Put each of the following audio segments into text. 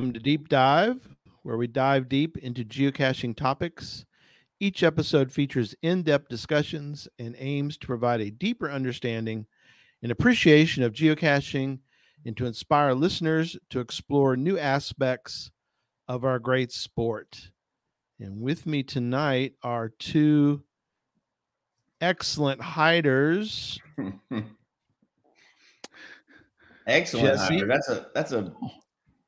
Welcome to Deep Dive, where we dive deep into geocaching topics. Each episode features in depth discussions and aims to provide a deeper understanding and appreciation of geocaching and to inspire listeners to explore new aspects of our great sport. And with me tonight are two excellent hiders. Excellent. Jesse? Hunter. That's a that's a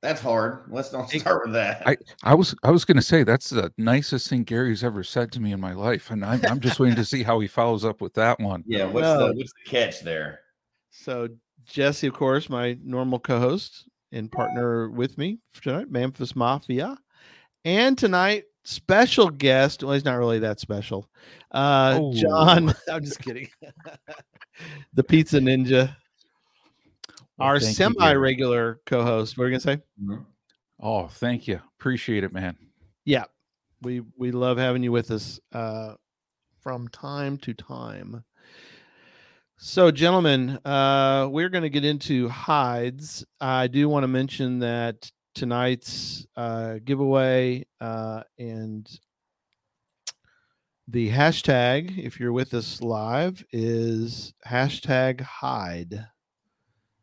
that's hard. Let's not start with that. I, I was I was going to say that's the nicest thing Gary's ever said to me in my life, and I'm, I'm just waiting to see how he follows up with that one. yeah, what's No. the what's the catch there? So Jesse, of course, my normal co-host and partner with me tonight, Memphis Mafia, and tonight special guest. Well, he's not really that special. Uh, Oh. John, I'm just kidding. the Pizza Ninja, Well, our thank semi-regular co-host. What are you gonna say? Mhm. Oh, thank you, appreciate it, man. Yeah, we we love having you with us uh, from time to time. So, gentlemen, uh, we're going to get into hides. I do want to mention that tonight's uh, giveaway uh, and the hashtag, if you're with us live, is hashtag hide.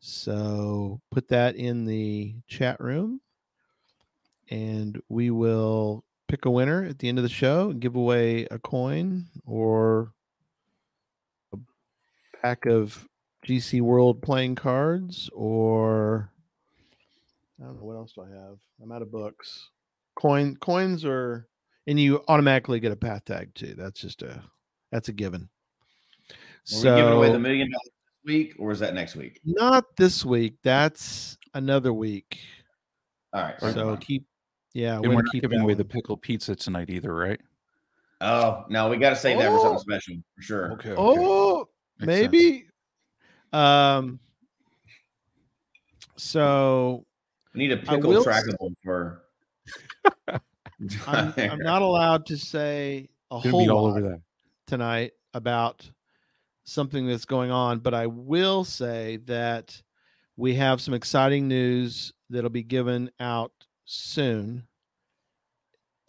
So put that in the chat room and we will pick a winner at the end of the show and give away a coin or a pack of GC World playing cards or I don't know what else do I have. I'm out of books. Coin coins are and you automatically get a path tag too. That's just a that's a given. So we giving away the million dollars this week, or is that next week? not this week. That's another week. All right. So mind. keep yeah, And way we're to not keep giving that away the one. pickle pizza tonight either, right? oh no, we got to save that for Oh. something special for sure. Okay. Oh, Makes sense. maybe. Um. So We need a pickle will trackable for. I'm, I'm not allowed to say a Gonna whole be all lot over that. tonight about something that's going on, but I will say that we have some exciting news that'll be given out soon.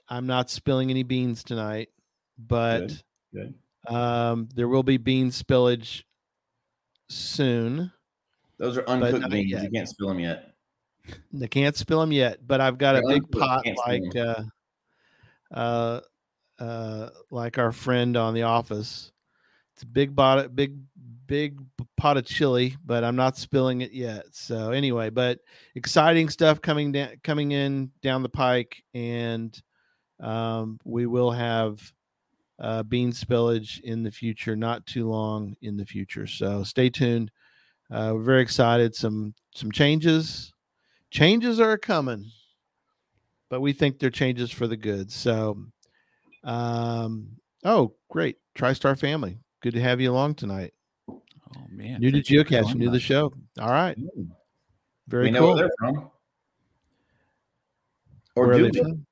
I'm not spilling any beans tonight, but Good. um, there will be bean spillage soon. Those are uncooked beans. yet. You can't spill them yet. They can't spill them yet, but I've got a They're big uncooked, pot like uh, uh, uh, like our friend on the office. Big pot, big big pot of chili, but I'm not spilling it yet. So anyway, but exciting stuff coming down, coming in down the pike, and um, we will have uh, bean spillage in the future, not too long in the future. So stay tuned. Uh, we're very excited. Some some changes changes are coming but we think they're changes for the good so um oh great tristar family good to have you along tonight Oh man. new to thank you for new to the show all right mm. very we know cool where they're from. Or Where do they we, from?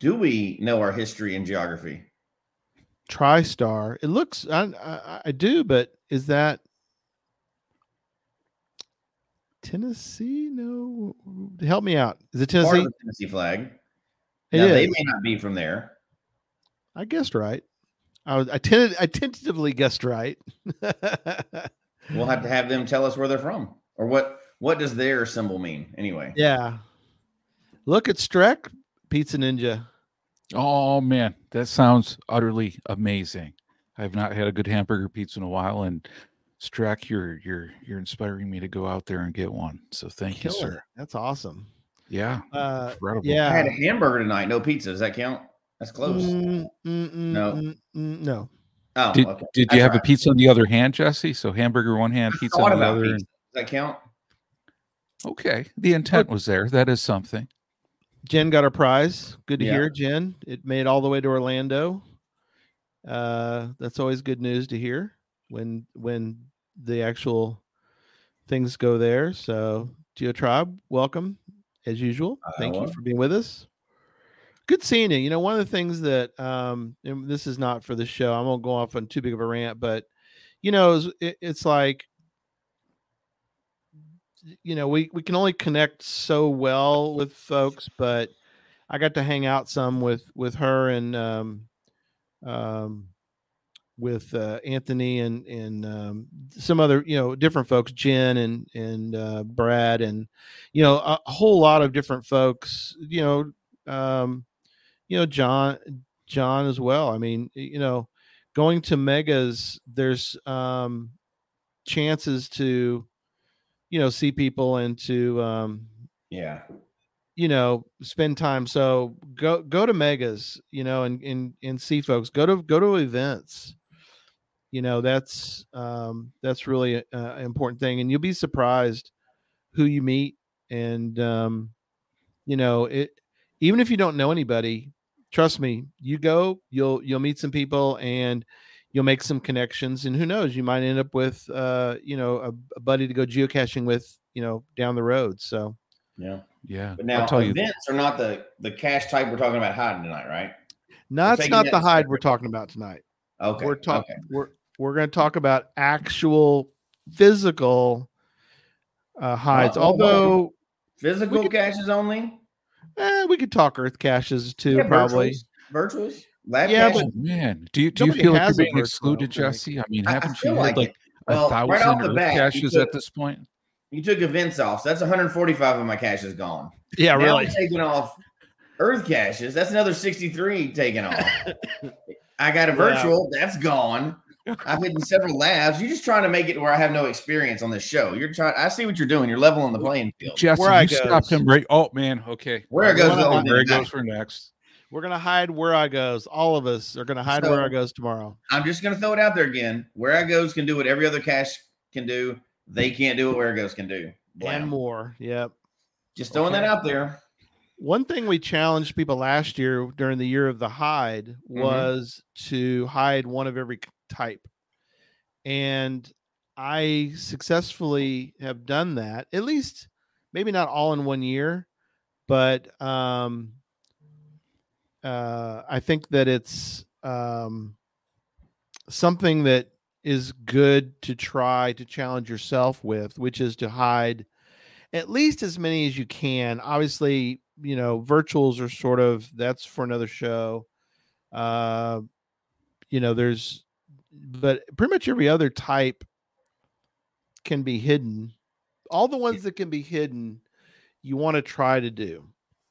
do we know our history and geography? tristar it looks I, I i do but is that tennessee no help me out is it Part tennessee of the Tennessee flag. It now, they may not be from there. i guessed right i was i tended i tentatively guessed right We'll have to have them tell us where they're from or what What does their symbol mean anyway? Yeah. Look at Streck Pizza Ninja. Oh man, that sounds utterly amazing. I've not had a good hamburger pizza in a while, and Strack, you're you're you're inspiring me to go out there and get one. So thank Killer. you, sir. That's awesome. Yeah, Uh, incredible. I had a hamburger tonight. No pizza. Does that count? That's close. Mm, mm, mm, No. mm, mm, no. Oh, Did, okay. did I you have a pizza on the other hand, Jesse? So hamburger one hand, pizza on the about other. pizza. and- Does that count? Okay, the intent was there. That is something. Jen got her prize. Good to Yeah. hear, Jen. It made all the way to Orlando. Uh, that's always good news to hear when when the actual things go there. So, Geo Tribe, welcome as usual. Thank you for being with us. Good seeing you. You know, one of the things that um, this is not for the show. I won't go off on too big of a rant, but you know, it's, it, it's like you know we we can only connect so well with folks but i got to hang out some with with her and um um with uh, anthony and and um some other you know different folks jen and and uh brad and you know a, a whole lot of different folks you know um you know john john as well. I mean you know going to megas there's um chances to you know see people and to um Yeah. you know spend time. So go go to megas you know and and and see folks. Go to go to events. You know that's um that's really a- a important thing and you'll be surprised who you meet and um you know it even if you don't know anybody trust me you go you'll you'll meet some people and you'll make some connections and who knows you might end up with uh you know a, a buddy to go geocaching with you know down the road so Yeah. Yeah, But now I'll tell you. events are not the the cache type we're talking about hiding tonight, right? no it's not that the hide we're talking about tonight Okay. we're talking Okay. we're we're going to talk about actual physical uh hides oh, although Physical could- caches only. Eh, we could talk earth caches too Yeah, probably virtuals. Virtuals. Lab Yeah, caches? Oh, man, do you do you feel like you're being excluded. Jesse? I mean, I- I haven't feel you had like like it. a Well, thousand right off the Earth bat, you caches took- at this point? You took events off. So that's 145 of my caches gone. yeah now really I'm taking off Earth caches. That's another 63 taken off. I got a Yeah. virtual. That's gone. I've hidden several labs. You're just trying to make it where I have no experience on this show. You're trying. I see what you're doing. You're leveling the playing field. Jesse, Where I you stopped him right. Oh man, okay. Wherigos Where I Where it goes for next. we're going to hide Wherigos all of us are going to hide Wherigos tomorrow I'm just going to throw it out there again. Wherigos can do what every other cache can do. They can't do what Wherigos can do. Blam. and more yep Just throwing that out there. one thing we challenged people last year during the year of the hide Mm-hmm. was to hide one of every c- type and i successfully have done that at least maybe not all in one year but um uh i think that it's um something that is good to try to challenge yourself with which is to hide at least as many as you can. Obviously, you know, virtuals are sort of that's for another show. Uh, you know, there's, but pretty much every other type can be hidden. All the ones that can be hidden, you want to try to do.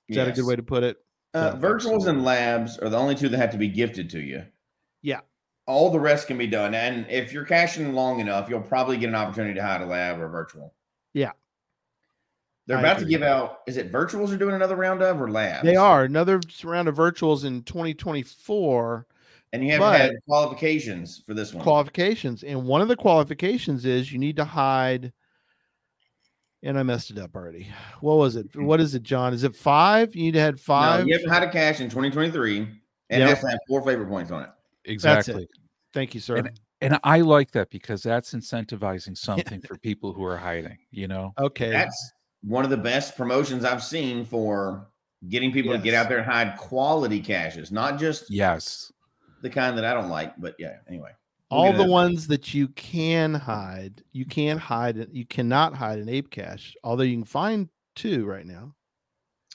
Is that a good way to put it? Uh, virtuals and labs are the only two that have to be gifted to you. Yeah. All the rest can be done. And if you're caching long enough, you'll probably get an opportunity to hide a lab or virtual. Yeah. They're I about to give out, is it virtuals are doing another round of or labs? They are another round of virtuals in 2024 And you have But- had qualifications for this one. qualifications, and one of the qualifications is you need to hide. And I messed it up already. What was it? What is it, John? Is it five? You need to have no, five. you have to hide a cache in 2023 and it Yep. has to have four favorite points on it. Exactly. Thank you, sir. And- And I like that because that's incentivizing something for people who are hiding, you know? okay. That's one of the best promotions I've seen for getting people to get out there and hide quality caches, not just Yes. The kind that I don't like. But yeah, anyway. we'll all the ones that you can hide, you can't hide it. You cannot hide an ape cache, although you can find two right now.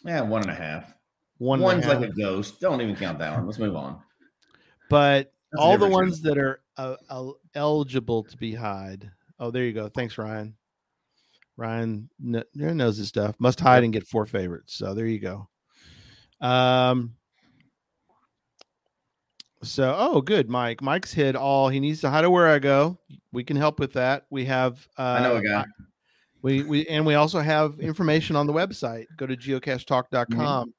Yeah, one and a half. One, and a One's like a ghost. Don't even count that one. Let's move on. but That's all the ones that are uh, el- eligible to be hide. Oh, there you go. Thanks, Ryan. Ryan kn- Ryan knows his stuff. Must hide and get four favorites. So there you go. Um. So oh, good, Mike. Mike's hit all he needs to hide a Wherigo. We can help with that. We have. Uh, I know a guy. We we and we also have information on the website. Go to geocachetalk.com.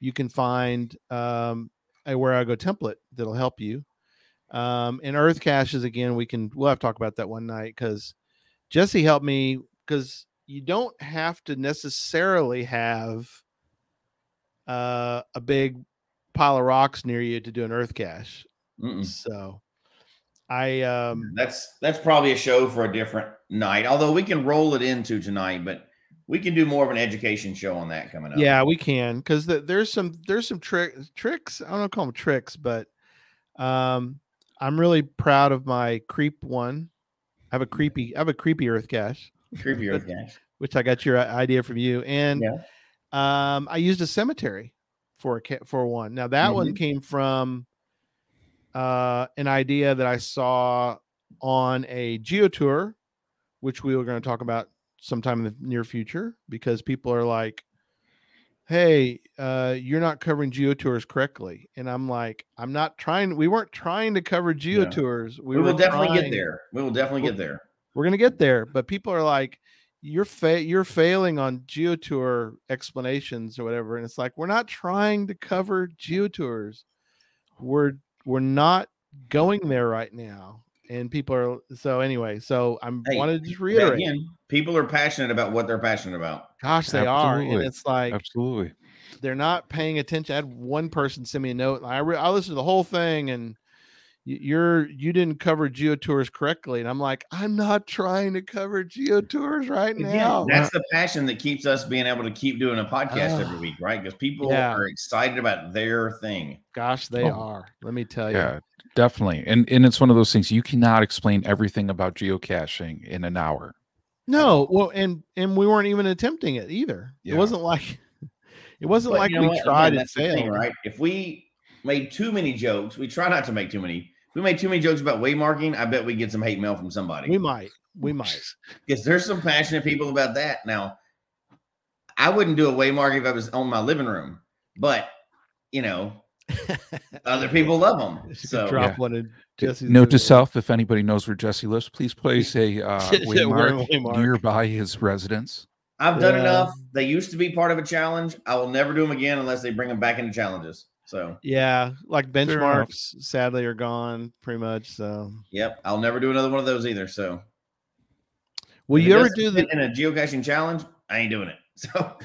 You can find um, a Wherigo template that'll help you. Um, and Earth caches again. We can we'll have to talk about that one night because Jesse helped me because you don't have to necessarily have uh, a big pile of rocks near you to do an Earth cache. Mm-mm. So I um That's that's probably a show for a different night. Although we can roll it into tonight, but we can do more of an education show on that coming up. Yeah, we can because the, there's some there's some trick tricks. I don't know call them tricks, but um, I'm really proud of my creep one. I have a creepy I have a creepy Earth cache, creepy Earth Cache. which I got your idea from you, and Yeah. um, I used a cemetery for a for one. Now that one came from uh, an idea that I saw on a geo tour, which we were going to talk about sometime in the near future because people are like, "Hey, uh, you're not covering geo tours correctly," and I'm like, "I'm not trying. We weren't trying to cover geo No. tours. We, were will definitely trying- get there. We will definitely get there. We're gonna get there, but people are like." You're fa- you're failing on geotour explanations or whatever, and it's like we're not trying to cover geotours. We're we're not going there right now, and people are so anyway. So I'm Hey, wanted to just reiterate. Again, people are passionate about what they're passionate about. Gosh, they are, and it's like Absolutely. they're not paying attention. I had one person send me a note. I re- I listened to the whole thing, and y- you're you didn't cover geotours correctly, and I'm like, I'm not trying to cover geotours right Again, now. that's the passion that keeps us being able to keep doing a podcast every Ah. week, right? Because people Yeah. are excited about their thing. Gosh, they Oh. are. Let me tell you. Yeah, definitely. And and it's one of those things you cannot explain everything about geocaching in an hour. No, well, and and we weren't even attempting it either. It wasn't like it wasn't But like you know we what? tried Again, and that's the thing, failed. right? If we made too many jokes, we try not to make too many. If we made too many jokes about waymarking, I bet we get some hate mail from somebody. We might, we might. because there's some passionate people about that. Now, I wouldn't do a waymark if I was on my living room, but you know, other people love them. So drop Yeah. one in Jesse's Note to self: if anybody knows where Jesse lives, please place a uh, Yeah, we're waymark waymark. nearby his residence. I've done Yeah. enough. They used to be part of a challenge. I will never do them again unless they bring them back into challenges. So. Yeah, like benchmarks sadly are gone pretty much. So, yep, I'll never do another one of those either. So, will you ever do the? in a geocaching challenge? I ain't doing it. So,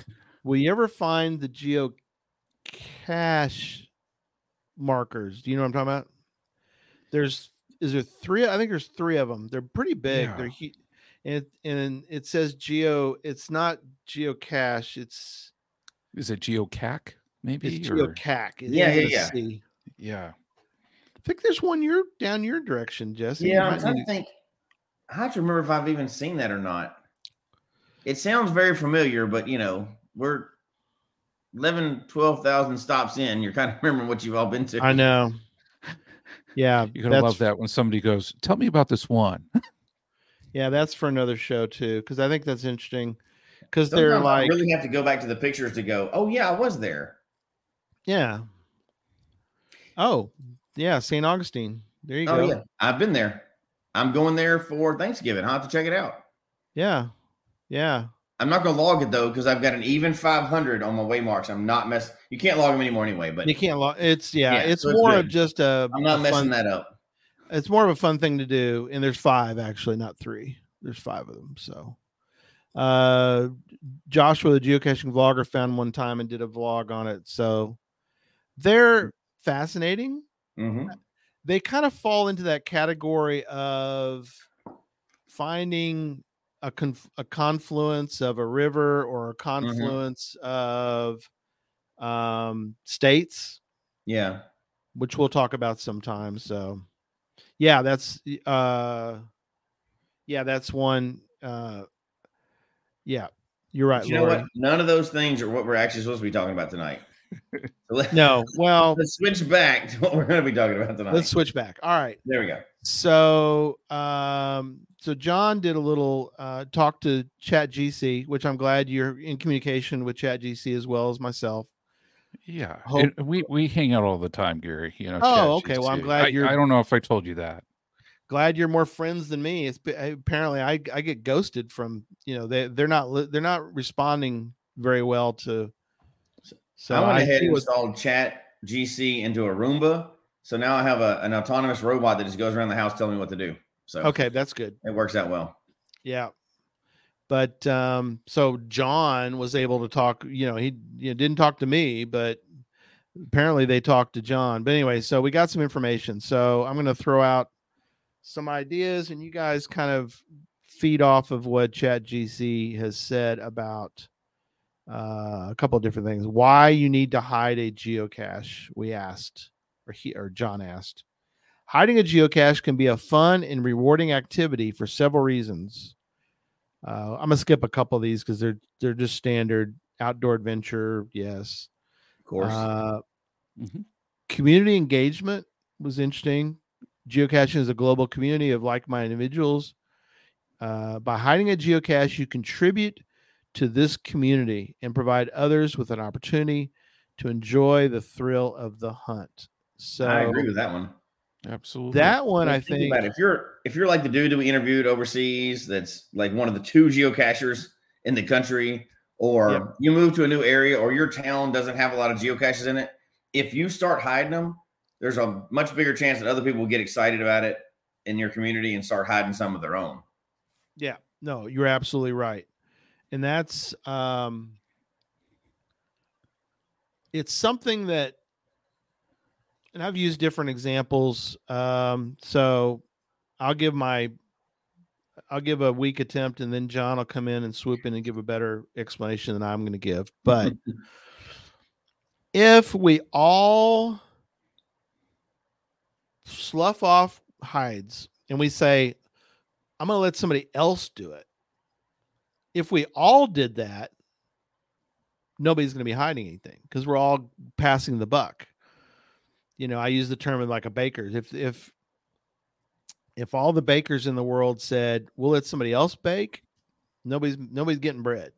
Will you ever find the geocache markers? Do you know what I'm talking about? There's is there three? I think there's three of them. They're pretty big. They're Yeah. and and it says geo. It's not geocache. It's Is it geocache? Maybe. it's or- geocache. It Yeah, yeah, with a yeah. Yeah. I think there's one you're down your direction, Jesse. Yeah, I'm trying to think. I have to remember if I've even seen that or not. It sounds very familiar, but you know, we're 11, 12,000 stops in. You're kind of remembering what you've all been to. I know. Yeah, You're gonna that's love that when somebody goes, "Tell me about this one." yeah, that's for another show too, because I think that's interesting. Because they're like, I really have to go back to the pictures to go, oh, yeah, I was there. Yeah. Oh, yeah, St. Augustine. There you Oh, go. yeah, I've been there. I'm going there for Thanksgiving. I'll have to check it out. Yeah. Yeah. I'm not going to log it though because I've got an even 500 on my waymarks. I'm not mess. You can't log them anymore anyway. But You can't log it's yeah, Yeah, it's so it's more of just a I'm not a messing fun, that up. it's more of a fun thing to do. And there's five actually, not three. There's five of them. So uh Joshua the geocaching vlogger found one time and did a vlog on it. So they're fascinating. hmm they kind of fall into that category of finding a conf- a confluence of a river or a confluence of um, states, Yeah. which we'll talk about sometime. So, yeah, that's uh, yeah, that's one. Uh, yeah, you're right, you know what? None of those things are what we're actually supposed to be talking about tonight. So let, No, well, let's switch back to what we're going to be talking about tonight. let's switch back. All right. there we go. So, um, so John did a little uh, talk to Chat GC, which I'm glad you're in communication with Chat GC as well as myself. Yeah, Hope- and we we hang out all the time, Gary. You know. Oh, okay. Well, I'm glad I- you're- I don't know if I told you that. Glad you're more friends than me. It's apparently I I get ghosted from you know they they're not they're not responding very well to. So I went ahead see and installed Chat GC into a Roomba. So now I have a, an autonomous robot that just goes around the house telling me what to do. So okay, that's good. it works out well. Yeah. But um so John was able to talk, you know, he you know, didn't talk to me, but apparently they talked to John. But anyway, so we got some information. So I'm going to throw out some ideas and you guys kind of feed off of what Chat GC has said about uh, a couple of different things. Why you need to hide a geocache, we asked, or he or John asked. Hiding a geocache can be a fun and rewarding activity for several reasons. Uh, I'm gonna skip a couple of these because they're they're just standard outdoor adventure. Yes, Of course. uh, Mhm. community engagement was interesting. Geocaching is a global community of like-minded individuals. Uh, by hiding a geocache, you contribute to this community and provide others with an opportunity to enjoy the thrill of the hunt. So I agree with that one. Absolutely. that one, I Like, think, about if you're if you're like the dude that we interviewed overseas, that's like one of the two geocachers in the country, or Yep. you move to a new area, or your town doesn't have a lot of geocaches in it. If you start hiding them, there's a much bigger chance that other people will get excited about it in your community and start hiding some of their own. Yeah, no, you're absolutely right. And that's um it's something that and I've used different examples. Um so I'll give my I'll give a weak attempt and then John will come in and swoop in and give a better explanation than I'm going to give. But if we all slough off hides and we say I'm going to let somebody else do it. If we all did that, nobody's going to be hiding anything because we're all passing the buck. You know, I use the term like a baker's. If if if all the bakers in the world said, "We'll let somebody else bake," nobody's nobody's getting bread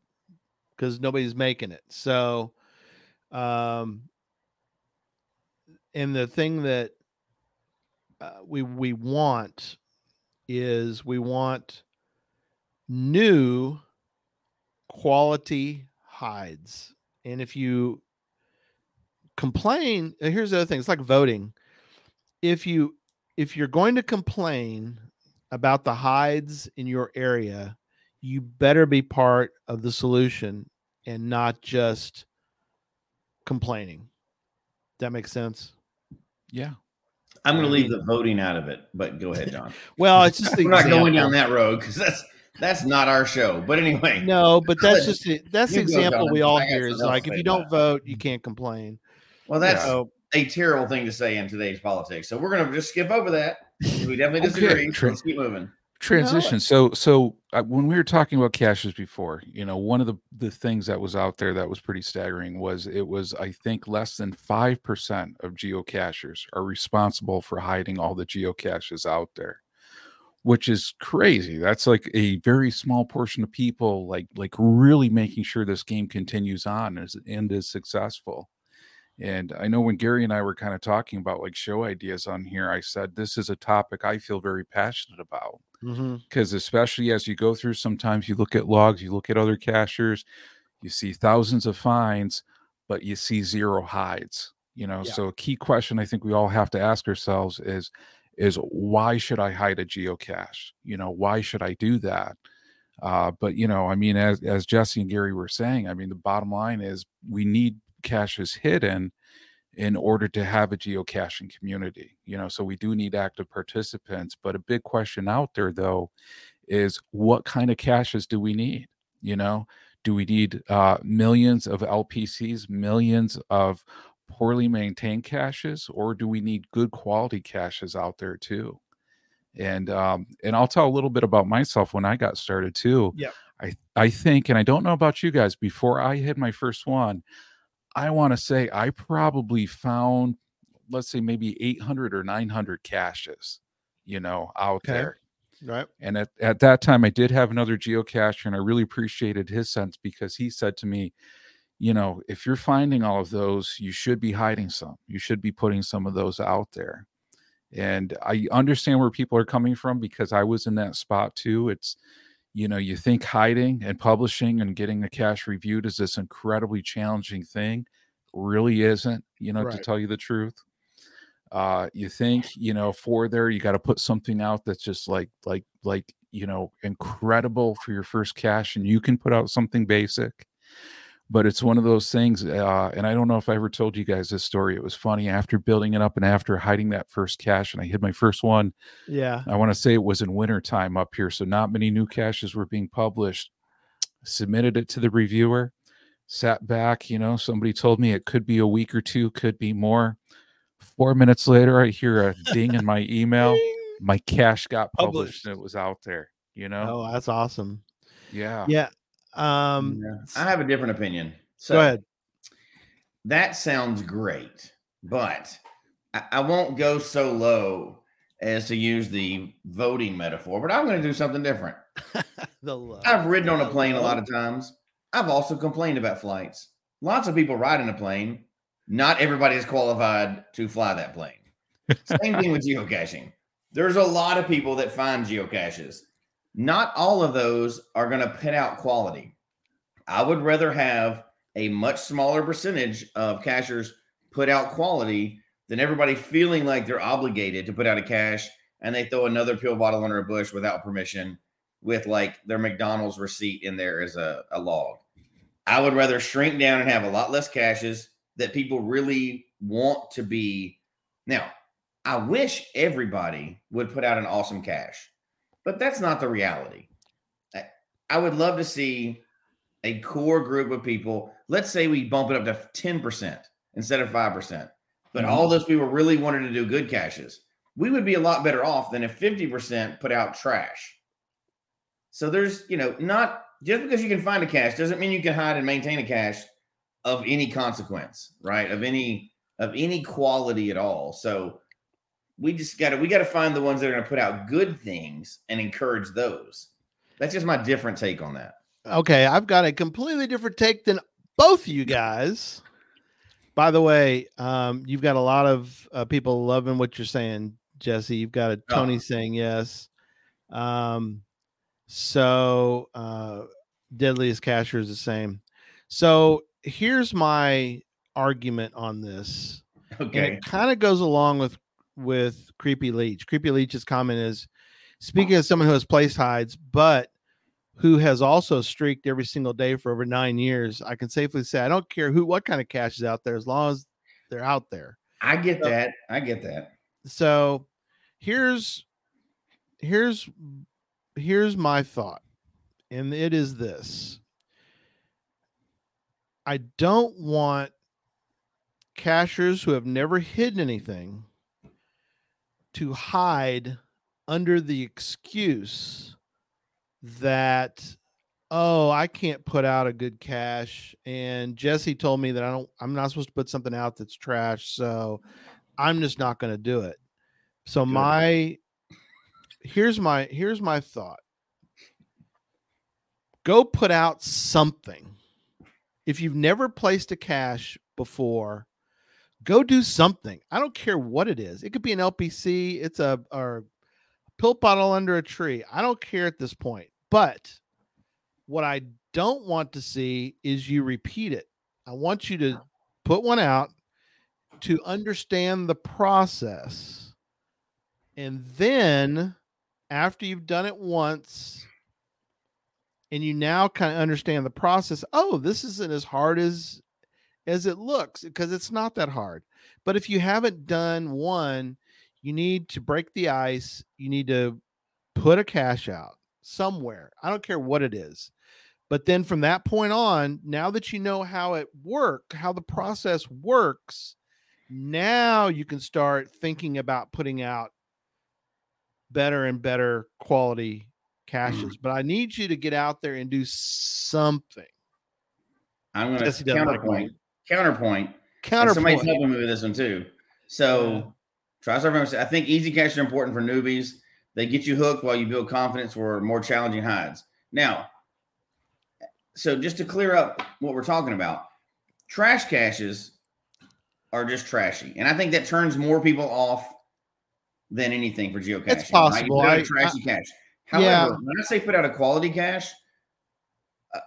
because nobody's making it. So, um, and the thing that uh, we we want is we want new quality hides. And if you complain, uh, here's the other thing, it's like voting. If you if you're going to complain about the hides in your area, you better be part of the solution and not just complaining. That makes sense. yeah. I'm going to leave the voting out of it, but go ahead, John. Well, it's just the We're not going down that road because that's that's not our show. But anyway, No, but that's just the, that's the example we all hear is like if you don't it. vote, you can't complain. well, that's So a terrible thing to say in today's politics. So we're going to just skip over that. We definitely Okay, disagree. true. Let's keep moving. transition so so uh, when we were talking about caches before you know one of the the things that was out there that was pretty staggering was it was i think less than 5% of geocachers are responsible for hiding all the geocaches out there which is crazy that's like a very small portion of people like like really making sure this game continues on as, and is successful. And I know when Gary and I were kind of talking about like show ideas on here, I said this is a topic I feel very passionate about. Mm-hmm. Because especially as you go through sometimes you look at logs you look at other cachers you see thousands of finds but you see zero hides you know? Yeah. so a key question i think we all have to ask ourselves is is why should i hide a geocache? You know why should i do that? Uh, but you know i mean as as jesse and gary were saying i mean the bottom line is we need caches hidden in order to have a geocaching community you know so we do need active participants. But a big question out there though is what kind of caches do we need? You know do we need uh, millions of lpcs millions of poorly maintained caches or do we need good quality caches out there too and um and i'll tell a little bit about myself when i got started too Yeah. i i think and i don't know about you guys before i hit my first one I want to say I probably found, let's say maybe 800 or 900 caches, you know, out Okay. there. Right. And at, at that time, I did have another geocacher, and I really appreciated his sense because he said to me, you know, if you're finding all of those, you should be hiding some. You should be putting some of those out there. And I understand where people are coming from because I was in that spot too. It's, you know, you think hiding and publishing and getting the cache reviewed is this incredibly challenging thing. Really isn't, you know, to tell you the truth uh you think you know for there you got to put something out that's just like like like you know incredible for your first cache and you can put out something basic but it's one of those things uh and i don't know if i ever told you guys this story it was funny after building it up and after hiding that first cache and i hid my first one Yeah. i want to say it was in winter time up here so not many new caches were being published submitted it to the reviewer sat back you know somebody told me it could be a week or two could be more four minutes later i hear a ding in my email my cache got published, Published. and it was out there you know Oh, that's awesome. yeah Yeah. Um, I have a different opinion. So go ahead. that sounds great, but I, I won't go so low as to use the voting metaphor, but I'm going to do something different. The. I've ridden on a plane a lot of times. I've also complained about flights. Lots of people ride in a plane. Not everybody is qualified to fly that plane. Same thing with geocaching. There's a lot of people that find geocaches. Not all of those are going to put out quality. I would rather have a much smaller percentage of cachers put out quality than everybody feeling like they're obligated to put out a cache and they throw another pill bottle under a bush without permission with like their McDonald's receipt in there as a, a log. I would rather shrink down and have a lot less caches that people really want to be. Now, I wish everybody would put out an awesome cache, but that's not the reality. I, I would love to see a core group of people. Let's say we bump it up to 10% instead of 5%, but Mhm. all those people really wanted to do good caches. We would be a lot better off than if 50% put out trash. So there's, you know, not just because you can find a cache doesn't mean you can hide and maintain a cache of any consequence, right? Of any of any quality at all. So we just got to we got to find the ones that are going to put out good things and encourage those. That's just my different take on that. Okay, I've got a completely different take than both of you guys. By the way, um, you've got a lot of uh, people loving what you're saying, Jesse. You've got a Tony Oh. saying yes. Um, so uh, Deadliest Cacher is the same. So here's my argument on this. and Okay. it kind of goes along with with creepy leech creepy leech's comment is speaking as someone who has place hides but who has also streaked every single day for over nine years i can safely say i don't care who what kind of cache is out there as long as they're out there I get that. I get that. so here's here's here's my thought and it is this i don't want cachers who have never hidden anything to hide under the excuse that oh i can't put out a good cache and jesse told me that i don't i'm not supposed to put something out that's trash so i'm just not going to do it. So my here's my here's my thought. Go put out something. If you've never placed a cache before go do something. I don't care what it is. It could be an lpc it's a or pill bottle under a tree. I don't care at this point. But what i don't want to see is you repeat it. I want you to put one out to understand the process. And then after you've done it once and you now kind of understand the process oh this isn't as hard as as it looks because it's not that hard. But if you haven't done one you need to break the ice you need to put a cache out somewhere i don't care what it is. But then from that point on now that you know how it work how the process works now you can start thinking about putting out better and better quality mm-hmm. caches. But i need you to get out there and do something. I'm going to doesn't like counterpoint. Counterpoint. somebody's helping me with this one too. So Yeah. try something. I think easy caches are important for newbies. They get you hooked while you build confidence for more challenging hides. Now, so just to clear up what we're talking about, trash caches are just trashy, and I think that turns more people off than anything for geocaching. right? You possible. put out a I- trashy cache. However, Yeah. when I say put out a quality cache,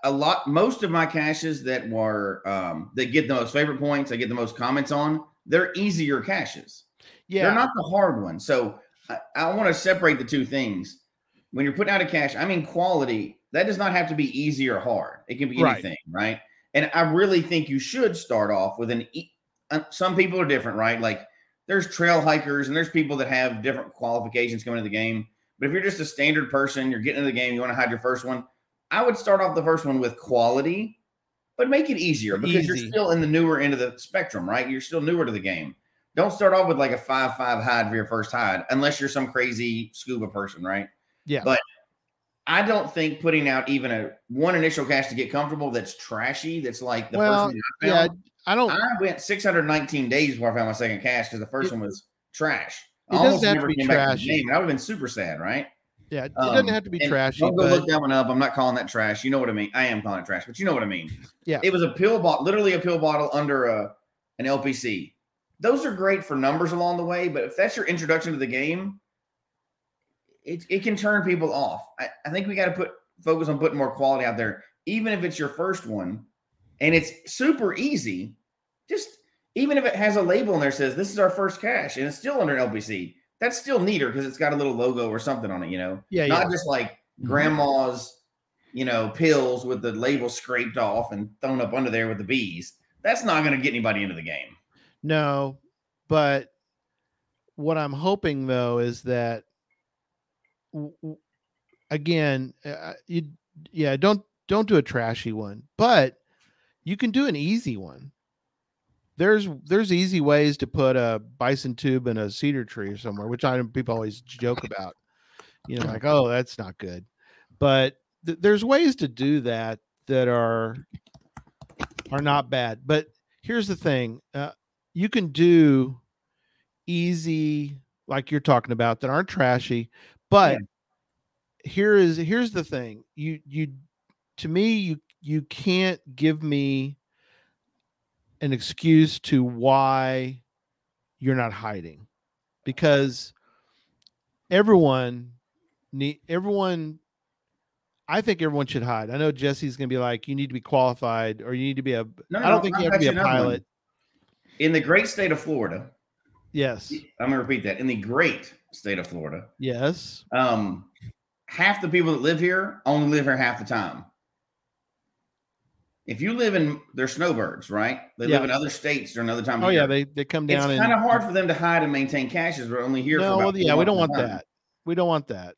a- lot, most of my caches that were um, that get the most favorite points, I get the most comments on, they're easier caches. Yeah. They're not the hard ones. So I, I want to separate the two things. When you're putting out a cache, I mean quality. That does not have to be easy or hard. It can be Right. anything, right? And I really think you should start off with an. E- uh, some people are different, right? Like there's trail hikers and there's people that have different qualifications coming to the game. But if you're just a standard person, you're getting into the game, you want to hide your first one. I would start off the first one with quality, but make it easier because you're still in the newer end of the spectrum, right? You're still newer to the game. Don't start off with like a five five hide for your first hide, unless you're some crazy scuba person, right? Yeah. But I don't think putting out even a one initial cache to get comfortable that's trashy. That's like the Well, first one I yeah. I don't. I went 619 days before I found my second cache because the first It- one was trash. it I almost doesn't have to never came back to the game, and I would have been super sad, right? Yeah, it doesn't Um, have to be trashy, Don't go but look that one up. I'm not calling that trash. You know what I mean. I am calling it trash, but you know what I mean. Yeah. It was a pill bottle, literally a pill bottle under a an LPC. Those are great for numbers along the way, but if that's your introduction to the game, it, it can turn people off. I, I think we got to put focus on putting more quality out there, even if it's your first one and it's super easy. Just even if it has a label in there that says this is our first cache and it's still under an LPC, that's still neater because it's got a little logo or something on it, you know yeah, not yeah, just like grandma's, you know, pills with the label scraped off and thrown up under there with the bees. That's not going to get anybody into the game. no. But what I'm hoping though is that, w- again, uh, you yeah, don't don't do a trashy one, but you can do an easy one. There's there's easy ways to put a bison tube in a cedar tree or somewhere, which I people always joke about. You know, like oh, that's not good, but th- there's ways to do that that are are not bad. But here's the thing: uh, you can do easy, like you're talking about, that aren't trashy. But here is here's the thing: you you to me you you can't give me an excuse to why you're not hiding because everyone need everyone I think everyone should hide. I know Jesse's gonna be like, you need to be qualified or you need to be a. No, I don't no, think you have to be a pilot. In the great state of Florida, Yes. I'm going to repeat that. In the great state of Florida, Yes. um, half the people that live here only live here half the time. If you live in, they're snowbirds, right? They live in other states during other time. Oh yeah, year. they they come down It's kind of hard for them to hide and maintain caches. We're only here. no, for about well, yeah, we don't want time. that. We don't want that.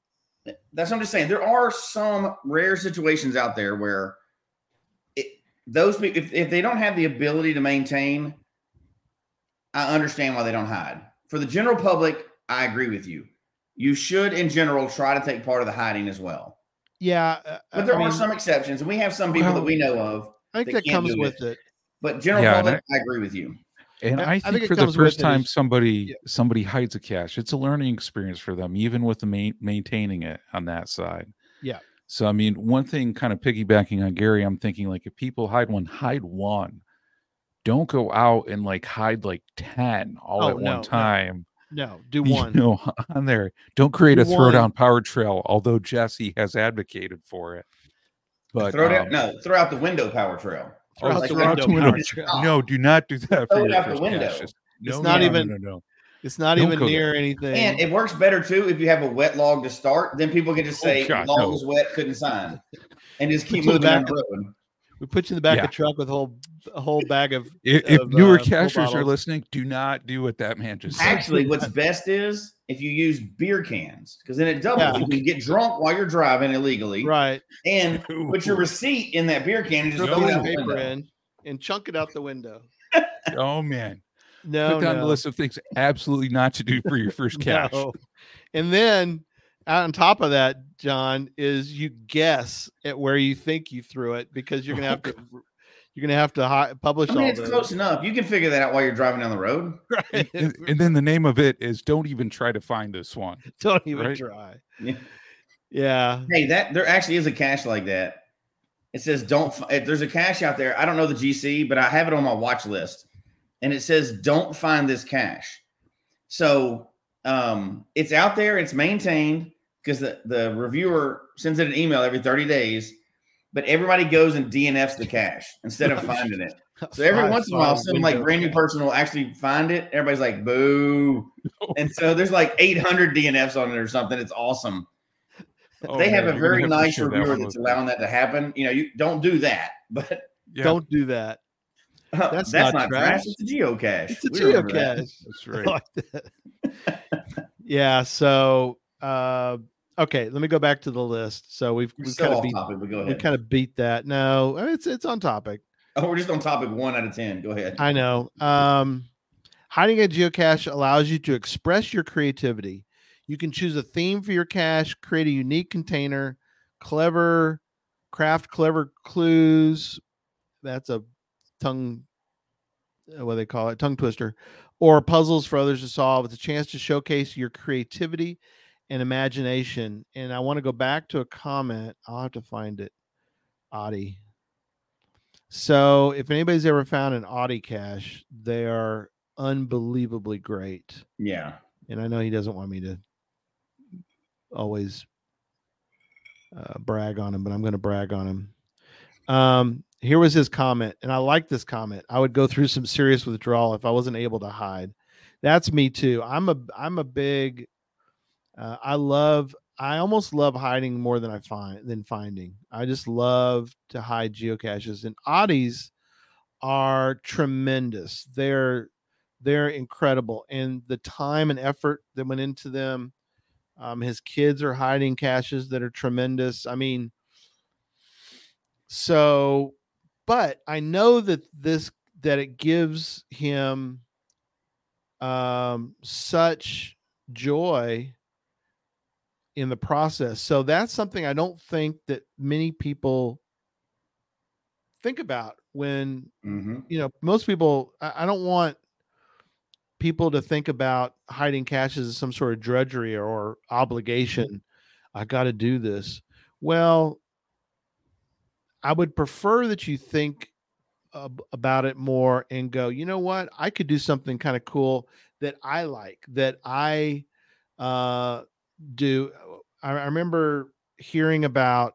That's what I'm just saying. There are some rare situations out there where it, those people, if, if they don't have the ability to maintain, I understand why they don't hide. For the general public, I agree with you. You should, in general, try to take part of the hiding as well. Yeah, uh, But there I are mean, some exceptions, and we have some people that we know of. I think that that comes with it. But general Yeah, and public, I, agree with you. And I- I I think, think for the first time is- somebody Yeah. somebody hides a cache, it's a learning experience for them, even with the main, maintaining it on that side. Yeah. So I mean, one thing kind of piggybacking on Gary, I'm thinking like if people hide one, hide one. Don't go out and like hide like ten all Oh, at no, no. one time. No, do you one. know, on there. Don't create Do a one. throwdown power trail, although Jesse has advocated for it. But throw it um, out, no, throw out the window power trail. Throw Oh, out like the throw out window. power window. trail. Oh. no, do not do that Throw it out the window. caches. It's No, not no, even- no, no, no. It's not Don't even near there. anything. And it works better too if you have a wet log to start. Then people can just Oh, say, God, "Log no. was wet, couldn't sign," and just keep moving down back. the road. we put you in the back Yeah. of the truck with a whole a whole bag of If, if newer uh, cachers are listening, do not do what that man just said. Actually, what's best is if you use beer cans because then it doubles. Yeah. You can get drunk while you're driving illegally, right. and put your receipt in that beer can and just Throw throw it the out paper window. in and chunk it out the window. Oh man, No, put down no, the list of things absolutely not to do for your first cache. no. And then on top of that, John, is you guess at where you think you threw it because you're gonna Oh, have to you're gonna have to hi- publish I mean, all it's those. close enough. You can figure that out while you're driving down the road. Right. and, and then the name of it is don't even try to find this one. Don't even right? try. Yeah. Yeah. Hey, that there actually is a cache like that. It says don't. fi- if There's a cache out there. I don't know the GC, but I have it on my watch list, and it says don't find this cache. So um, it's out there. It's maintained because the the reviewer sends it an email every 30 days, but everybody goes and DNFs the cache instead of finding it. So every Five once in a while, star some like brand new person will actually find it. Everybody's like, "Boo!" And so there's like 800 DNFs on it or something. It's awesome. Oh, they have man, a you're very have nice share that reviewer one that's allowing that to happen. You know, you don't do that, but Yeah, Don't do that. that's, not not, trash. trash. It's a geocache. It's a We remember that. geocache. that's right. yeah. So, uh, okay, let me go back to the list. So we've We're we've kind of beat topic, but go we kind of beat that. No, it's it's on topic. oh, we're just on topic one out of ten. Go ahead. I know. Um, hiding a geocache allows you to express your creativity. You can choose a theme for your cache, create a unique container, clever, craft clever clues. That's a tongue, uh, what they call it, tongue twister, or puzzles for others to solve. It's a chance to showcase your creativity and imagination. And I want to go back to a comment. I'll have to find it. Audie. So if anybody's ever found an Audi cache, they are unbelievably great. Yeah. And I know he doesn't want me to always uh, brag on him, but I'm going to brag on him. Um, here was his comment, and I like this comment. I would go through some serious withdrawal if I wasn't able to hide. That's me too. I'm a I'm a big. Uh, I love. I almost love hiding more than I find than finding. I just love to hide geocaches, and Audis are tremendous. They're they're incredible, and the time and effort that went into them. Um, his kids are hiding caches that are tremendous. I mean, so, but I know that this that it gives him um such joy in the process. So that's something I don't think that many people think about when hmm you know most people I, I don't want people to think about hiding caches as some sort of drudgery or obligation. I got to do this. Well i would prefer that you think ab- about it more and go you know what? I could do something kind of cool that i like that i uh do i, I remember hearing about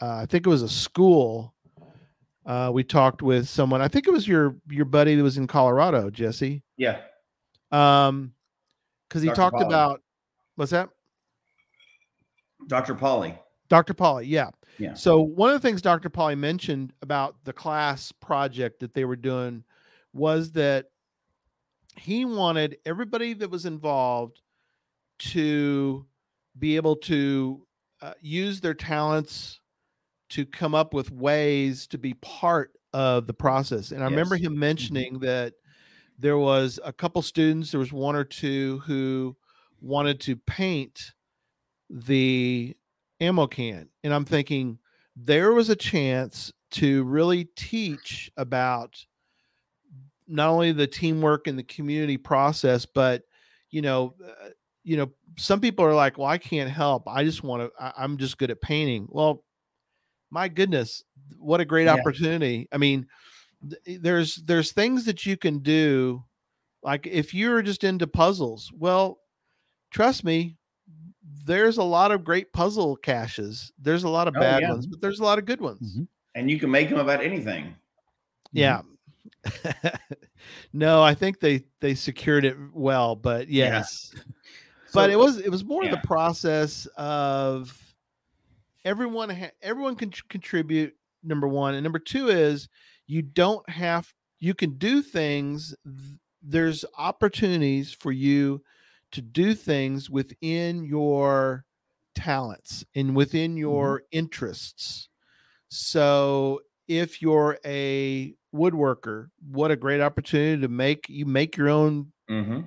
uh, i think it was a school uh, we talked with someone. I think it was your your buddy that was in Colorado, Jesse. Yeah. Um, because he Dr. talked Polly. about what's that, Dr. Polly. Dr. Polly. Yeah. Yeah. So one of the things Dr. Polly mentioned about the class project that they were doing was that he wanted everybody that was involved to be able to uh, use their talents to come up with ways to be part of the process. And I remember him mentioning that there was a couple students, there was one or two who wanted to paint the ammo can. And I'm thinking there was a chance to really teach about not only the teamwork and the community process, but you know, uh, you know, some people are like, "Well, I can't help. I just want to. I, I'm just good at painting." Well, my goodness, what a great Yeah. opportunity! I mean, th- there's there's things that you can do, like if you're just into puzzles. Well, trust me, there's a lot of great puzzle caches. There's a lot of Oh, bad yeah. ones, but there's a lot of good ones. Mhm. And you can make them about anything. Yeah. no, I think they they secured it well, but Yeah. But So- it was it was more yeah. the process of everyone ha- everyone can tr- contribute number 1 and number 2 is you don't have you can do things th- there's opportunities for you to do things within your talents and within your interests. So if you're a woodworker what a great opportunity to make you make your own hmm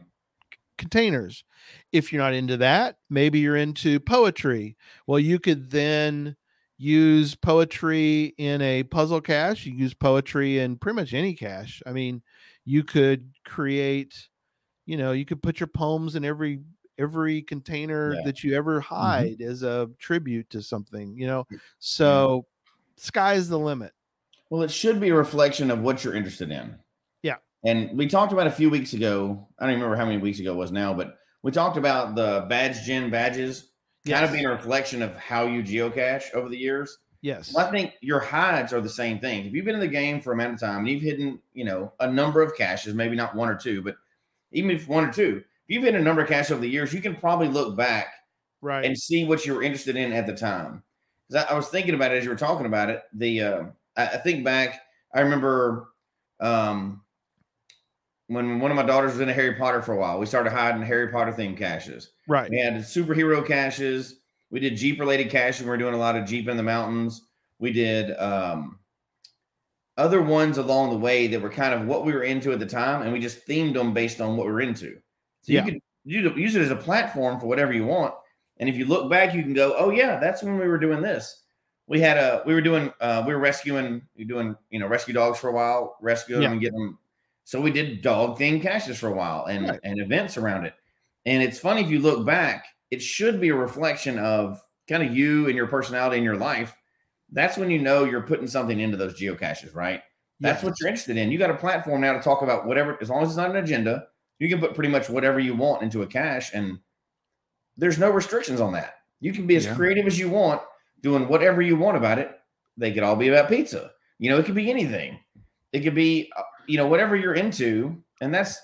containers. If you're not into that, maybe you're into poetry. Well, you could then use poetry in a puzzle cache. You use poetry in pretty much any cache. I mean, you could create, you know, you could put your poems in every every container Yeah. that you ever Mm-hmm. hide as a tribute to something, you know. So sky's the limit. Well, it should be a reflection of what you're interested in. And we talked about a few weeks ago. I don't even remember how many weeks ago it was now, but we talked about the badge gen badges kind of being a reflection of how you geocache over the years. Yes. Well, I think your hides are the same thing. If you've been in the game for a amount of time and you've hidden, you know, a number of caches, maybe not one or two, but even if one or two, if you've hidden a number of caches over the years, you can probably look back Right. and see what you were interested in at the time. 'Cause I, I was thinking about it as you were talking about it. The uh, I, I think back, I remember um, when one of my daughters was into Harry Potter for a while. We started hiding Harry Potter themed caches. right. We had superhero caches. We did Jeep related caches. We were doing a lot of Jeep in the mountains. We did um, other ones along the way that were kind of what we were into at the time, and we just themed them based on what we were into. So Yeah. you could use it, as a platform for whatever you want. And if you look back, you can go, "Oh yeah, that's when we were doing this." We had a we were doing uh, we were rescuing we were doing you know rescue dogs for a while, rescuing Yeah. them and getting them. So we did dog themed caches for a while and Right. and events around it. And it's funny if you look back, it should be a reflection of kind of you and your personality in your life. That's when you know you're putting something into those geocaches, right? That's what you're interested in. You got a platform now to talk about whatever, as long as it's not an agenda, you can put pretty much whatever you want into a cache, and there's no restrictions on that. You can be as Yeah. creative as you want, doing whatever you want about it. They could all be about pizza. You know, it could be anything. It could be, uh, you know, whatever you're into, and that's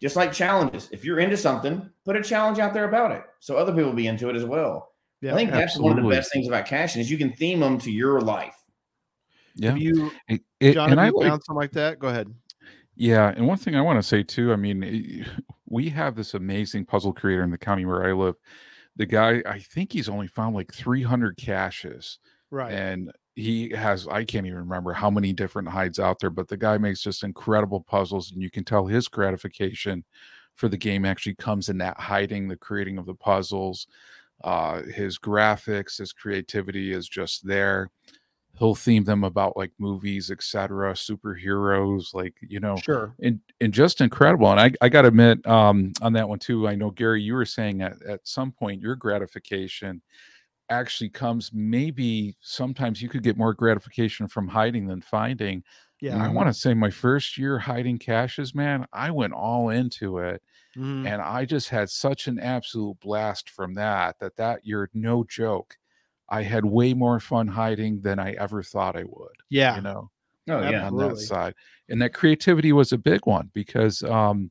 just like challenges. If you're into something, put a challenge out there about it, so other people be into it as well. Yeah. I think that's one of the best things about caching is you can theme them to your life. Yeah. Have you, It- it- John, and have I you like found something like that? Go ahead. Yeah, and one thing I want to say too, I mean, eh, we have this amazing puzzle creator in the county where I live. The guy, I think he's only found like 300 caches, Right. and he has I can't even remember how many different hides out there, but the guy makes just incredible puzzles, and you can tell his gratification for the game actually comes in that hiding, the creating of the puzzles. Uh, his graphics, his creativity is just there. He'll theme them about like movies, etc., superheroes, like you know, Sure. and and just incredible. And I, I got to admit um, on that one too. I know Gary, you were saying at at some point your gratification actually comes maybe sometimes you could get more gratification from hiding than finding. Yeah. And I want to say my first year hiding caches, man, I went all into it, Mhm. and I just had such an absolute blast from that. That that year, no joke, I had way more fun hiding than I ever thought I would. Yeah. You know Oh yeah, on that side and that creativity was a big one because um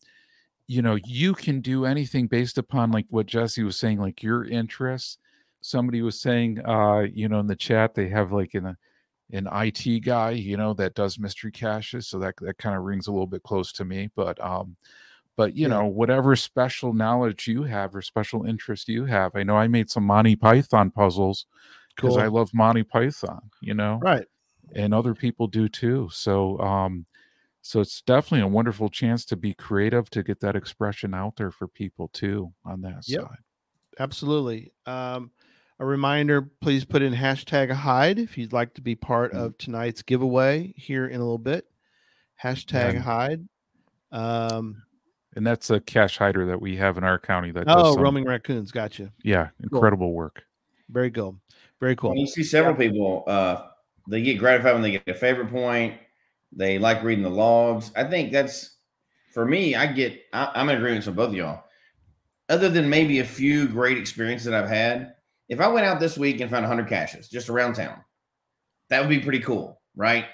you know you can do anything based upon like what jesse was saying like your interests somebody was saying uh you know in the chat they have like an an it guy you know that does mystery caches so that that kind of rings a little bit close to me but um but you Yeah. know whatever special knowledge you have or special interest you have i know i made some monty python puzzles because i love monty python you know Right. and other people do too. So um so it's definitely a wonderful chance to be creative to get that expression out there for people too on that Yep. side. Absolutely. Um, a reminder please put in hashtag hide if you'd like to be part Mhm. of tonight's giveaway here in a little bit. Hashtag And- hide. Um, And that's a cache hider that we have in our county that does oh, some- roaming raccoons. Gotcha. yeah, incredible work. Very cool. Very cool. Well, you see several people, uh, they get gratified when they get a favorite point. They like reading the logs. I think that's for me. I get. I, I'm in agreement with both of y'all. Other than maybe a few great experiences that I've had, if I went out this week and found 100 caches just around town, that would be pretty cool, right?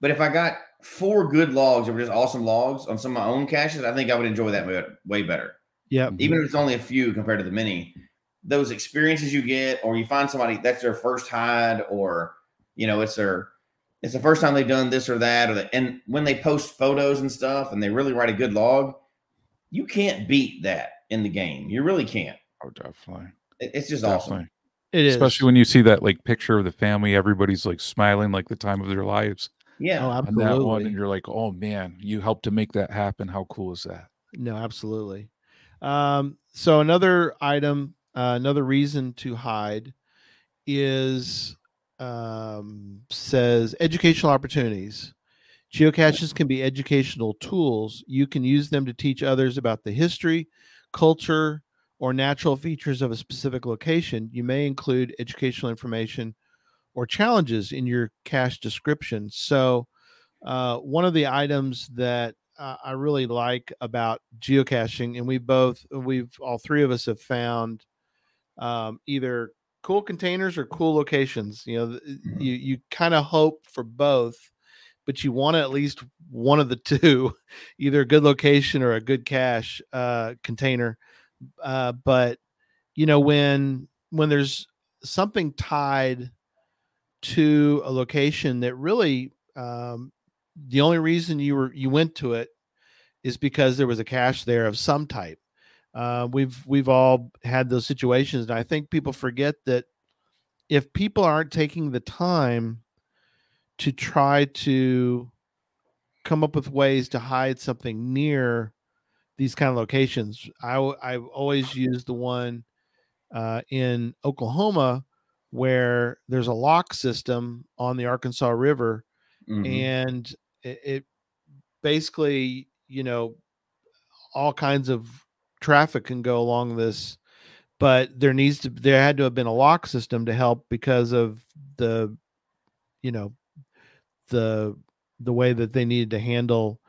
But if I got four good logs that were just awesome logs on some of my own caches, I think I would enjoy that way- way better Yeah. Mm-hmm. even if it's only a few compared to the many, those experiences you get, or you find somebody that's their first hide, or you know, it's their it's the first time they've done this or that, or the, and when they post photos and stuff, and they really write a good log, you can't beat that in the game. You really can't. Oh, definitely. It- It's just Definitely. awesome. It is. Especially when you see that like picture of the family, everybody's like smiling like the time of their lives Yeah. Oh, on that one, and you're like, oh man, you helped to make that happen. How cool is that? No, absolutely. Um, so another item, uh, another reason to hide is um, says educational opportunities. Geocaches can be educational tools. You can use them to teach others about the history, culture, or natural features of a specific location. You may include educational information or challenges in your cache description. So, uh, one of the items that uh, I really like about geocaching, and we both, we've all three of us have found um, either cool containers or cool locations. You know, Mhm. you you kind of hope for both, but you want at least one of the two, either a good location or a good cache uh, container. Uh, but you know, when when there's something tied to a location that really um, the only reason you were you went to it is because there was a cache there of some type. Uh, we've we've all had those situations, and I think people forget that if people aren't taking the time to try to come up with ways to hide something near these kind of locations, I I've always used the one uh, in Oklahoma where there's a lock system on the Arkansas River Mhm. and it, it basically you know all kinds of traffic can go along this but there needs to there had to have been a lock system to help because of the you know the the way that they needed to handle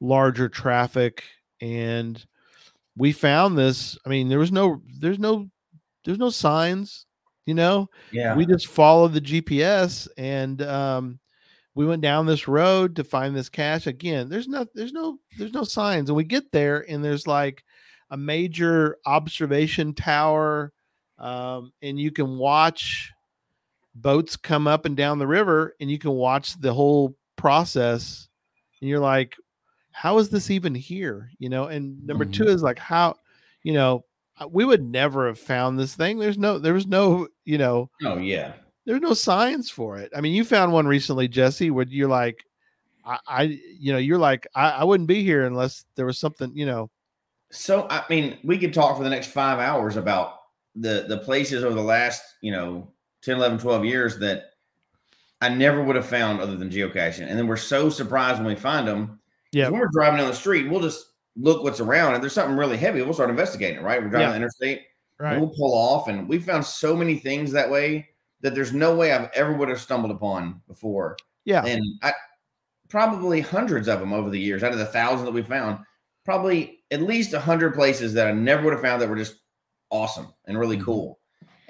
larger traffic and we found this i mean there was no there's no there's no signs you know yeah. we just followed the GPS and um, we went down this road to find this cache. Again, there's no, there's no, there's no signs, and we get there and there's like a major observation tower, um, and you can watch boats come up and down the river, and you can watch the whole process, and you're like, how is this even here? You know. And number Mhm. two is like how, you know. We would never have found this thing. There's no, there was no, you know, oh yeah. there's no signs for it. I mean, you found one recently, Jesse, where you're like, I, I you know, you're like, I, I wouldn't be here unless there was something, you know. So I mean, we could talk for the next five hours about the the places over the last, you know, 10, 11, 12 years that I never would have found other than geocaching. And then we're so surprised when we find them. Yeah. When we're driving down the street, we'll just look what's around and there's something really heavy. We'll start investigating it, right? We're driving Yeah. the interstate. and Right. We'll pull off. And we found so many things that way that there's no way I've ever would have stumbled upon before. Yeah. And I probably hundreds of them over the years, out of the thousands that we found, probably at least a hundred places that I never would have found that were just awesome and really Mhm. cool.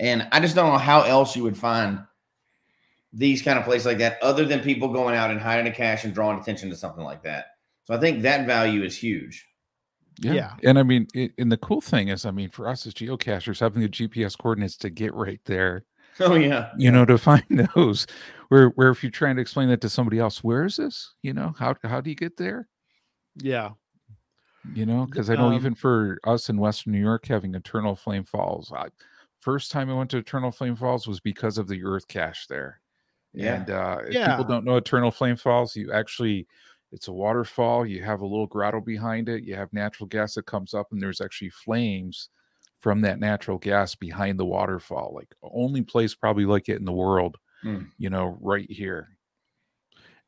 And I just don't know how else you would find these kind of places like that other than people going out and hiding a cache and drawing attention to something like that. So I think that value is huge. Yeah. Yeah. And I mean, it, and the cool thing is, I mean, for us as geocachers, having the GPS coordinates to get right there, Oh yeah. you know, to find those, where where if you're trying to explain that to somebody else, where is this? You know, how how do you get there? Yeah. You know, because I know um, even for us in Western New York, having Eternal Flame Falls, I, first time I went to Eternal Flame Falls was because of the Earth cache there. Yeah. And uh, if Yeah. people don't know Eternal Flame Falls, you actually, it's a waterfall. You have a little grotto behind it. You have natural gas that comes up, and there's actually flames from that natural gas behind the waterfall. Like only place probably like it in the world. Hmm. You know, right here.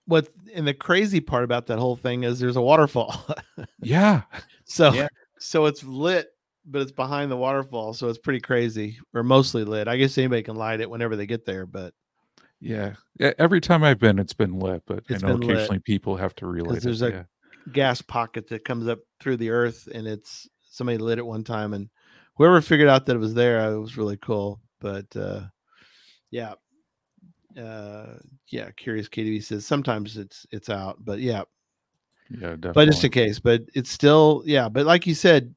What and the crazy part about that whole thing is there's a waterfall. Yeah. so Yeah. so it's lit, but it's behind the waterfall. So it's pretty crazy. Or mostly lit. I guess anybody can light it whenever they get there, but Yeah. Every time I've been, it's been lit, but It's I know been lit. occasionally people have to it. there's a- yeah. gas pocket that comes up through the earth and it's somebody lit it one time and whoever figured out that it was there it was really cool but uh yeah uh yeah curious KDB says sometimes it's it's out but yeah Yeah, definitely. but just in case but it's still yeah but like you said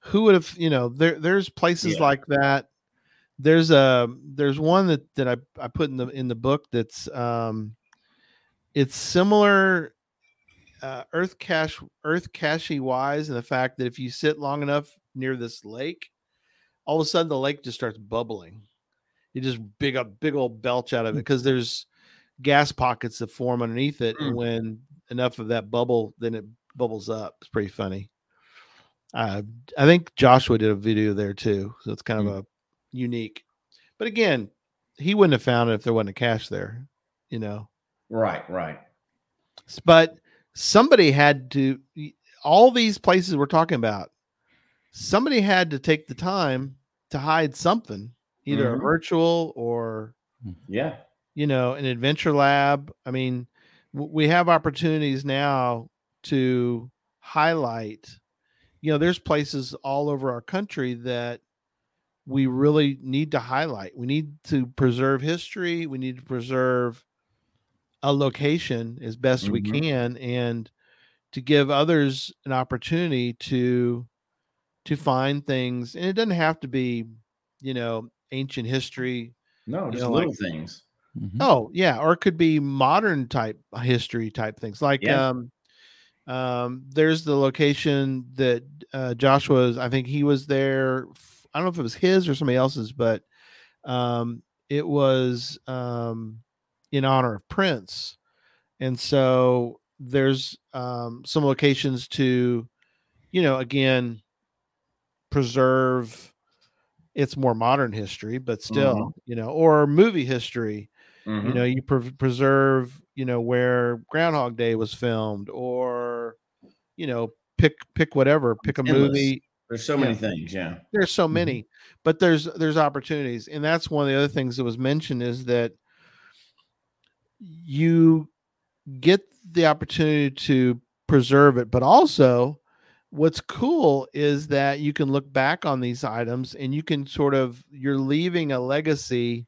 who would have you know there there's places Yeah. like that there's a there's one that that I, I put in the in the book that's um it's similar uh, earth cache earth cache wise in the fact that if you sit long enough near this lake all of a sudden the lake just starts bubbling. You just big a big old belch out of it because there's gas pockets that form underneath it and Mm. when enough of that bubble then it bubbles up. It's pretty funny. Uh, i think joshua did a video there too so it's kind of a unique but again he wouldn't have found it if there wasn't a cache there, you know. Right, right. But somebody had to all these places we're talking about. Somebody had to take the time to hide something, either a Mhm. virtual or Yeah. you know an adventure lab. I mean, w- we have opportunities now to highlight. You know, there's places all over our country that we really need to highlight. We need to preserve history. We need to preserve a location as best we Mhm. can and to give others an opportunity to to find things and it doesn't have to be you know ancient history No, just know, little like- things. Mhm. Oh yeah, or it could be modern type history type things. Like Yeah. um, um, there's the location that uh, Joshua's. I think he was there. I don't know if it was his or somebody else's, but um, it was um, in honor of Prince, and so there's um, some locations to, you know, again, preserve its more modern history, but still, you know, or movie history you Mhm. know you pre- preserve you know where groundhog day was filmed or you know pick pick whatever pick a endless. movie There's so many Yeah. things. Yeah. there's so Mhm. many but there's there's opportunities and that's one of the other things that was mentioned is that you get the opportunity to preserve it but also what's cool is that you can look back on these items and you can sort of you're leaving a legacy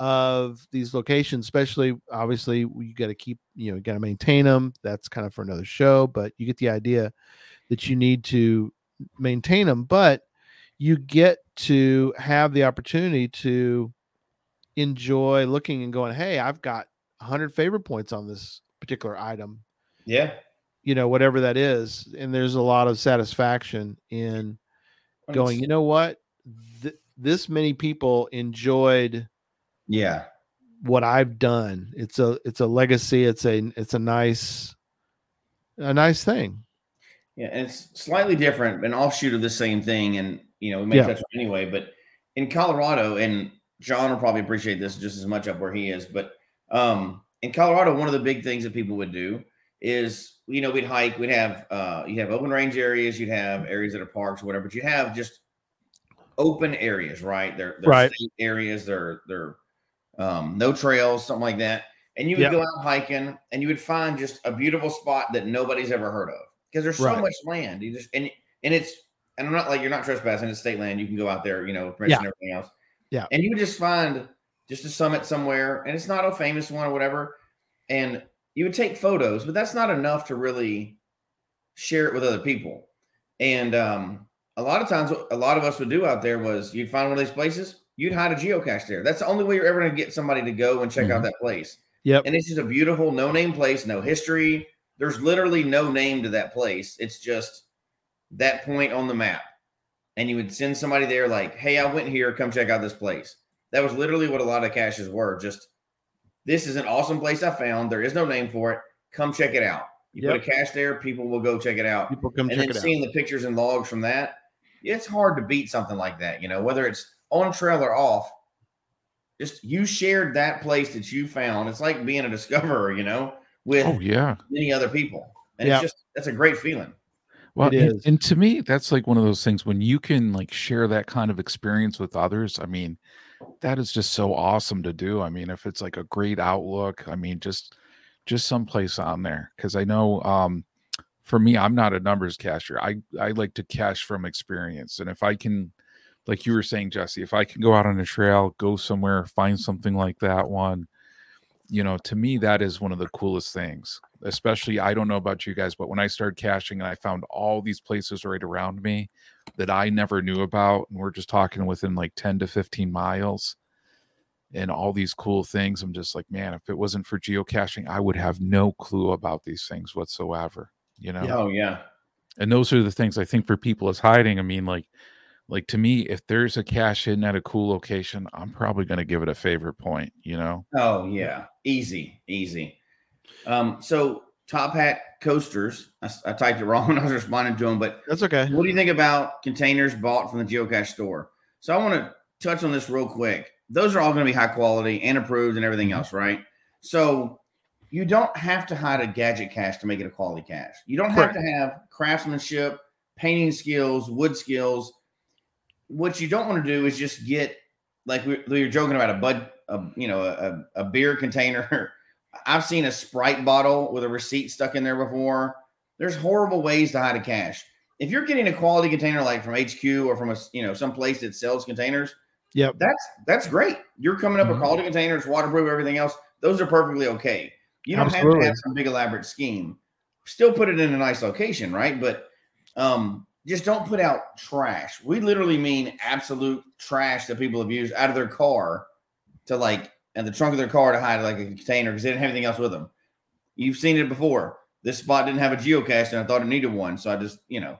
of these locations especially obviously you got to keep you know you got to maintain them that's kind of for another show but you get the idea that you need to maintain them but you get to have the opportunity to enjoy looking and going hey i've got 100 favorite points on this particular item. Yeah. you know whatever that is and there's a lot of satisfaction in going you know what? Th- this many people enjoyed Yeah. what i've done. It's a it's a legacy. It's a it's a nice a nice thing Yeah, and it's slightly different, an offshoot of the same thing. And you know, we may Yeah. touch on it anyway, but in Colorado, and John will probably appreciate this just as much up where he is, but um in Colorado, one of the big things that people would do is you know, we'd hike, we'd have uh you'd have open range areas, you'd have areas that are parks or whatever, but you have just open areas, right? They're, they're Right. state areas, they're they're um no trails, something like that. And you would Yeah. go out hiking and you would find just a beautiful spot that nobody's ever heard of because there's so Right. much land. You just and and it's and I'm not like you're not trespassing. It's state land. You can go out there, you know, permission and everything else. Yeah. And you would just find just a summit somewhere, and it's not a famous one or whatever. And you would take photos, but that's not enough to really share it with other people. And um, a lot of times, what a lot of us would do out there was you'd find one of these places, you'd hide a geocache there. That's the only way you're ever going to get somebody to go and check out Mhm. that place. Yep. And it's just a beautiful, no name place, no history. There's literally no name to that place. It's just that point on the map. And you would send somebody there, like, hey, I went here, come check out this place. That was literally what a lot of caches were. Just this is an awesome place I found. There is no name for it. Come check it out. You put a cache there, people will go check it out. people come and check then it out And seeing the pictures and logs from that, it's hard to beat something like that. You know, whether it's on trail or off, just you shared that place that you found. It's like being a discoverer, you know, with Oh yeah. many other people. And Yeah. it's just that's a great feeling. Well, It and, and to me, that's like one of those things when you can like share that kind of experience with others. I mean, that is just so awesome to do. I mean, if it's like a great outlook, I mean, just just someplace on there. Cause I know um for me, I'm not a numbers cacher. I I like to cache from experience. And if I can like you were saying, Jesse, if I can go out on a trail, go somewhere, find something like that one, you know, to me, that is one of the coolest things. Especially, I don't know about you guys, but when I started caching and I found all these places right around me that I never knew about, and we're just talking within like 10 to 15 miles and all these cool things, I'm just like, man, if it wasn't for geocaching, I would have no clue about these things whatsoever, you know? Oh yeah. and those are the things I think for people is hiding. I mean, like, like to me, if there's a cache hidden at a cool location, I'm probably going to give it a favorite point. You know? Oh yeah. Easy, easy. Um, so top hat coasters. I typed it wrong when I was responding to them, but that's okay What do you think about containers bought from the geocache store? So I want to touch on this real quick those are all going to be high quality and approved and everything Mm-hmm. else, right? So you don't have to hide a gadget cache to make it a quality cache. You don't have Correct. to have craftsmanship, painting skills, wood skills. What you don't want to do is just get like we, we were joking about a bud, a, you know, a, a beer container. I've seen a Sprite bottle with a receipt stuck in there before. There's horrible ways to hide a cache. If you're getting a quality container like from HQ or from a you know some place that sells containers, yeah, that's that's great. You're coming up Mhm. with quality containers, waterproof, everything else. Those are perfectly okay. You don't have to have some big elaborate scheme. Still put it in a nice location, right? But um, just don't put out trash. We literally mean absolute trash that people have used out of their car to like in the trunk of their car to hide like a container because they didn't have anything else with them. You've seen it before. This spot didn't have a geocache and I thought it needed one, so I just you know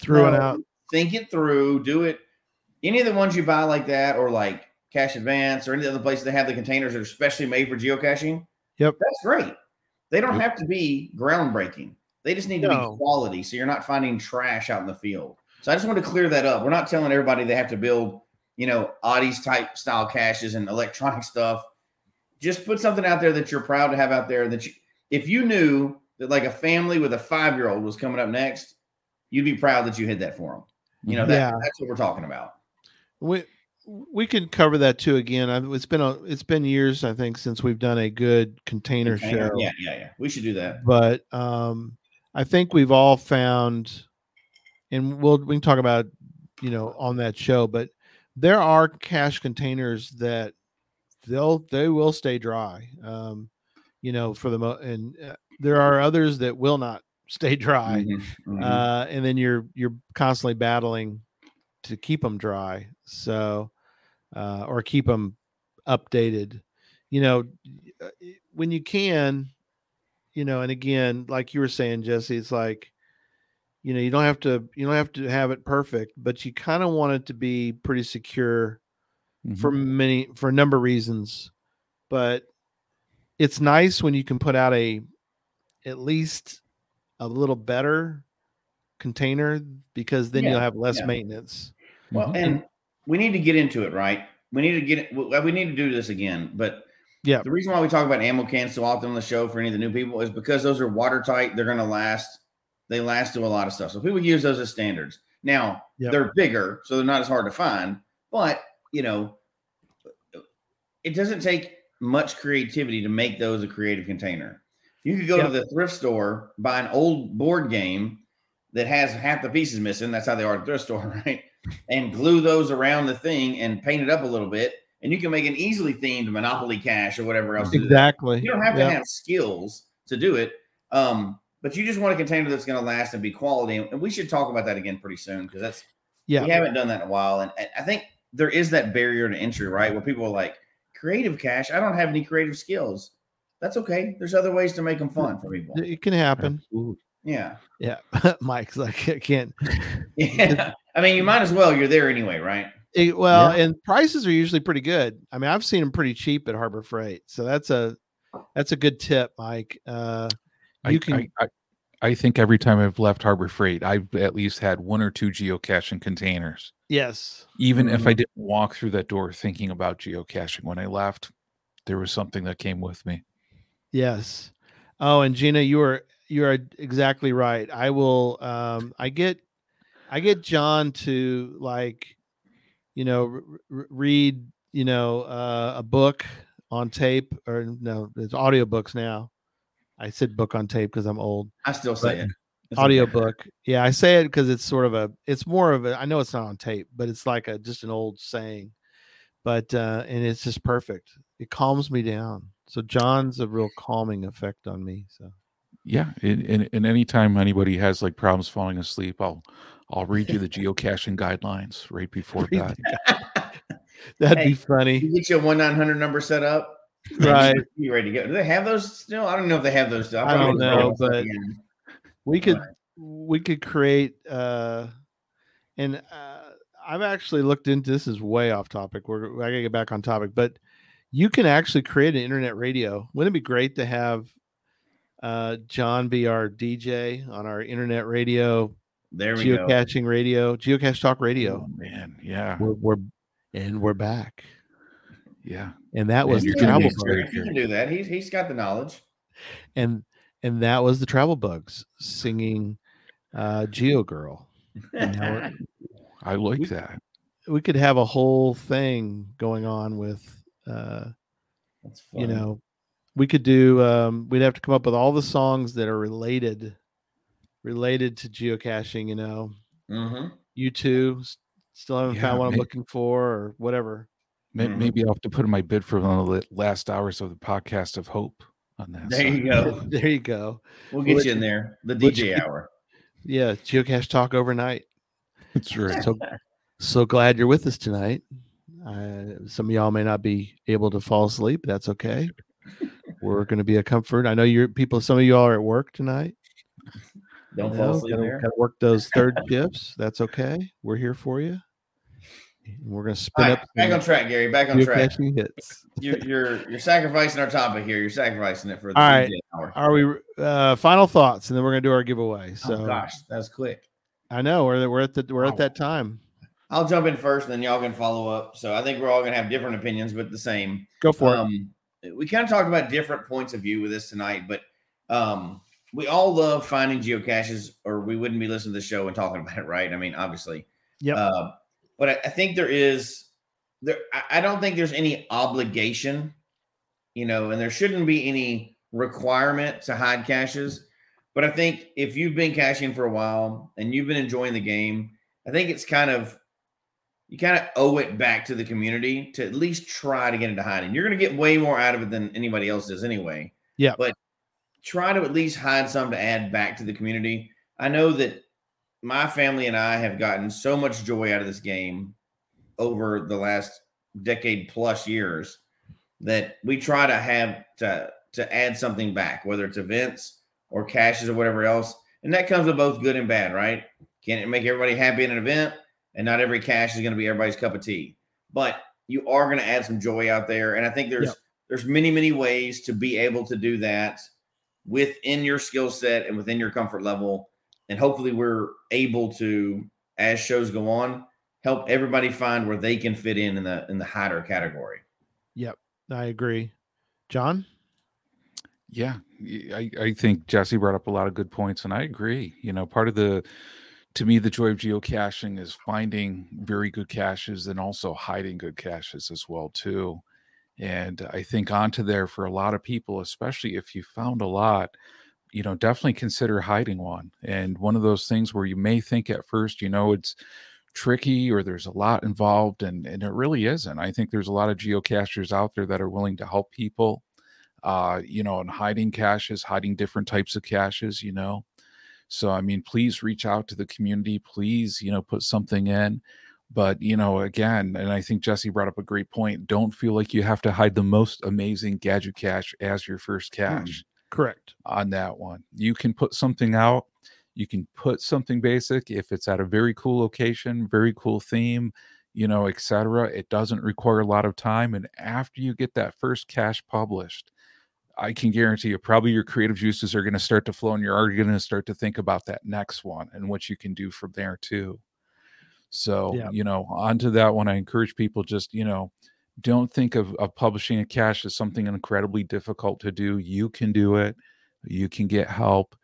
Threw it out. Think it through. Do it. Any of the ones you buy like that, or like Cache Advance, or any other places that have the containers that are specially made for geocaching. Yep. that's great. They don't Yep. have to be groundbreaking. They just need to No. be quality, so you're not finding trash out in the field. So I just want to clear that up. We're not telling everybody they have to build, you know, Audis type style caches and electronic stuff. Just put something out there that you're proud to have out there. That you, if you knew that like a family with a five year old was coming up next, you'd be proud that you hid that for them. You know, that, Yeah. that's what we're talking about. We we could cover that too again. It's been a it's been years I think since we've done a good container, Container- show. Yeah, yeah, yeah. We should do that. But um, I think we've all found, and we'll we can talk about you know on that show. But there are cache containers that they'll they will stay dry. Um, you know, for the mo and uh, there are others that will not stay dry. Mhm, mhm. uh, and then you're you're constantly battling to keep them dry so uh, or keep them updated you know uh, when you can you know and again like you were saying jesse it's like you know you don't have to you don't have to have it perfect but you kind of want it to be pretty secure for many for a number of reasons but it's nice when you can put out a at least a little better container because then you'll have less yeah. maintenance Well, Mhm. and we need to get into it, right? We need to get it. We we need to do this again. But Yeah. the reason why we talk about ammo cans so often on the show for any of the new people is because those are watertight. They're going to last. They last to a lot of stuff. So people use those as standards. Now Yep. they're bigger, so they're not as hard to find. But you know, it doesn't take much creativity to make those a creative container. You could go Yep. to the thrift store, buy an old board game that has half the pieces missing. That's how they are at the thrift store, right? And glue those around the thing and paint it up a little bit. And you can make an easily themed Monopoly Cache or whatever else. to do exactly You don't have to Yep. have skills to do it. Um, but you just want a container that's going to last and be quality. And we should talk about that again pretty soon because that's yeah we haven't done that in a while. And and I think there is that barrier to entry, right? Where people are like, creative cache. I don't have any creative skills. That's okay. There's other ways to make them fun for people. it can happen Absolutely. Yeah. yeah mike's like i can't Yeah. I mean, you might as well. You're there anyway, right? It- well Yeah. and prices are usually pretty good i mean i've seen them pretty cheap at harbor freight so that's a that's a good tip mike uh you I, can I, I, I think every time I've left Harbor Freight, I've at least had one or two geocaching containers. yes Even if Mm-hmm. I didn't walk through that door thinking about geocaching when I left, there was something that came with me. Yes. Oh, and Gina, you are you are exactly right. I will um I get I get John to like you know read, you know, uh, a book on tape or no, it's audiobooks now. I said book on tape because I'm old. I still say it. It's okay. Audiobook. Yeah, I say it because it's sort of a it's more of a I know it's not on tape, but it's like a just an old saying. But uh and it's just perfect. It calms me down. So John's a real calming effect on me. So Yeah, and, and, and anytime anybody has like problems falling asleep, I'll I'll read you the geocaching guidelines right before Read bed. that'd Hey, be funny. You get your one nine hundred number set up. Right. You ready to go? Do they have those still? I don't know if they have those still. I'll I don't know, but. We could Right. we could create uh and uh I've actually looked into this is way off topic. We're I gotta get back on topic, but you can actually create an internet radio. Wouldn't it be great to have uh John be our DJ on our internet radio, There we go. geocaching radio, geocache talk radio. Oh, man, yeah. We're, we're and we're back. Yeah. and that was Man, the travel be bug. excited. Can do that. He's he's got the knowledge. and and that was the travel bugs singing uh geo girl And now we're- I like We- that. we could have a whole thing going on with uh That's you know we could do um we'd have to come up with all the songs that are related related to geocaching you know hmm U2 s- still haven't Yeah, found what i'm looking for or whatever May- Mhm. Maybe I'll have to put in my bid for one of the last hours of the podcast of hope on that. There you go. there you go We'll We'll get let you in there. The let you DJ keep- hour. yeah geocache talk overnight That's right. so so glad you're with us tonight uh, some of y'all may not be able to fall asleep that's okay we're going to be a comfort i know you're people some of you all are at work tonight Don't you fall asleep gotta- gotta work those third shifts that's okay we're here for you we're going to spin All right, up back on track, Gary. Back on track. geocaching hits You're, you're you're sacrificing our topic here. You're sacrificing it for the All right. Hour. are we uh final thoughts and then we're going to do our giveaway so oh gosh, that was quick. i know we're we're at the we're Wow. at that time I'll jump in first, and then y'all can follow up. So I think we're all gonna have different opinions, but the same. go for it Um, we kind of talked about different points of view with this tonight, but um, we all love finding geocaches, or we wouldn't be listening to the show and talking about it, right? I mean, obviously. yeah. Uh, but I, I think there is there. I, I don't think there's any obligation, you know, and there shouldn't be any requirement to hide caches. But I think if you've been caching for a while and you've been enjoying the game, I think it's kind of you kind of owe it back to the community to at least try to get into hiding. You're going to get way more out of it than anybody else does anyway. Yeah. But try to at least hide some to add back to the community. I know that my family and I have gotten so much joy out of this game over the last decade plus years that we try to have to to add something back, whether it's events or caches or whatever else. And that comes with both good and bad, right? Can it make everybody happy in an event? And not every cache is going to be everybody's cup of tea. But you are going to add some joy out there. And I think there's Yep. there's many, many ways to be able to do that within your skill set and within your comfort level. And hopefully we're able to, as shows go on, help everybody find where they can fit in in the in the hider category. yep i agree john Yeah, y- I, I think Jesse brought up a lot of good points, and I agree. You know, part of the, to me, the joy of geocaching is finding very good caches and also hiding good caches as well too. And I think onto there for a lot of people, especially if you found a lot, you know, definitely consider hiding one. And one of those things where you may think at first, you know, it's tricky or there's a lot involved, and and it really isn't. I think there's a lot of geocachers out there that are willing to help people uh, you know, and hiding caches, hiding different types of caches, you know. So, I mean, please reach out to the community. Please, you know, put something in. But, you know, again, and I think Jesse brought up a great point. Don't feel like you have to hide the most amazing gadget cache as your first mm, cache correct on that one. You can put something out. You can put something basic if it's at a very cool location, very cool theme, you know, etc. It doesn't require a lot of time. And after you get that first cache published, I can guarantee you probably your creative juices are going to start to flow and you're already going to start to think about that next one and what you can do from there too. So, Yeah. you know, onto that one, I encourage people just, you know, don't think of, of publishing a cache as something incredibly difficult to do. You can do it. You can get help.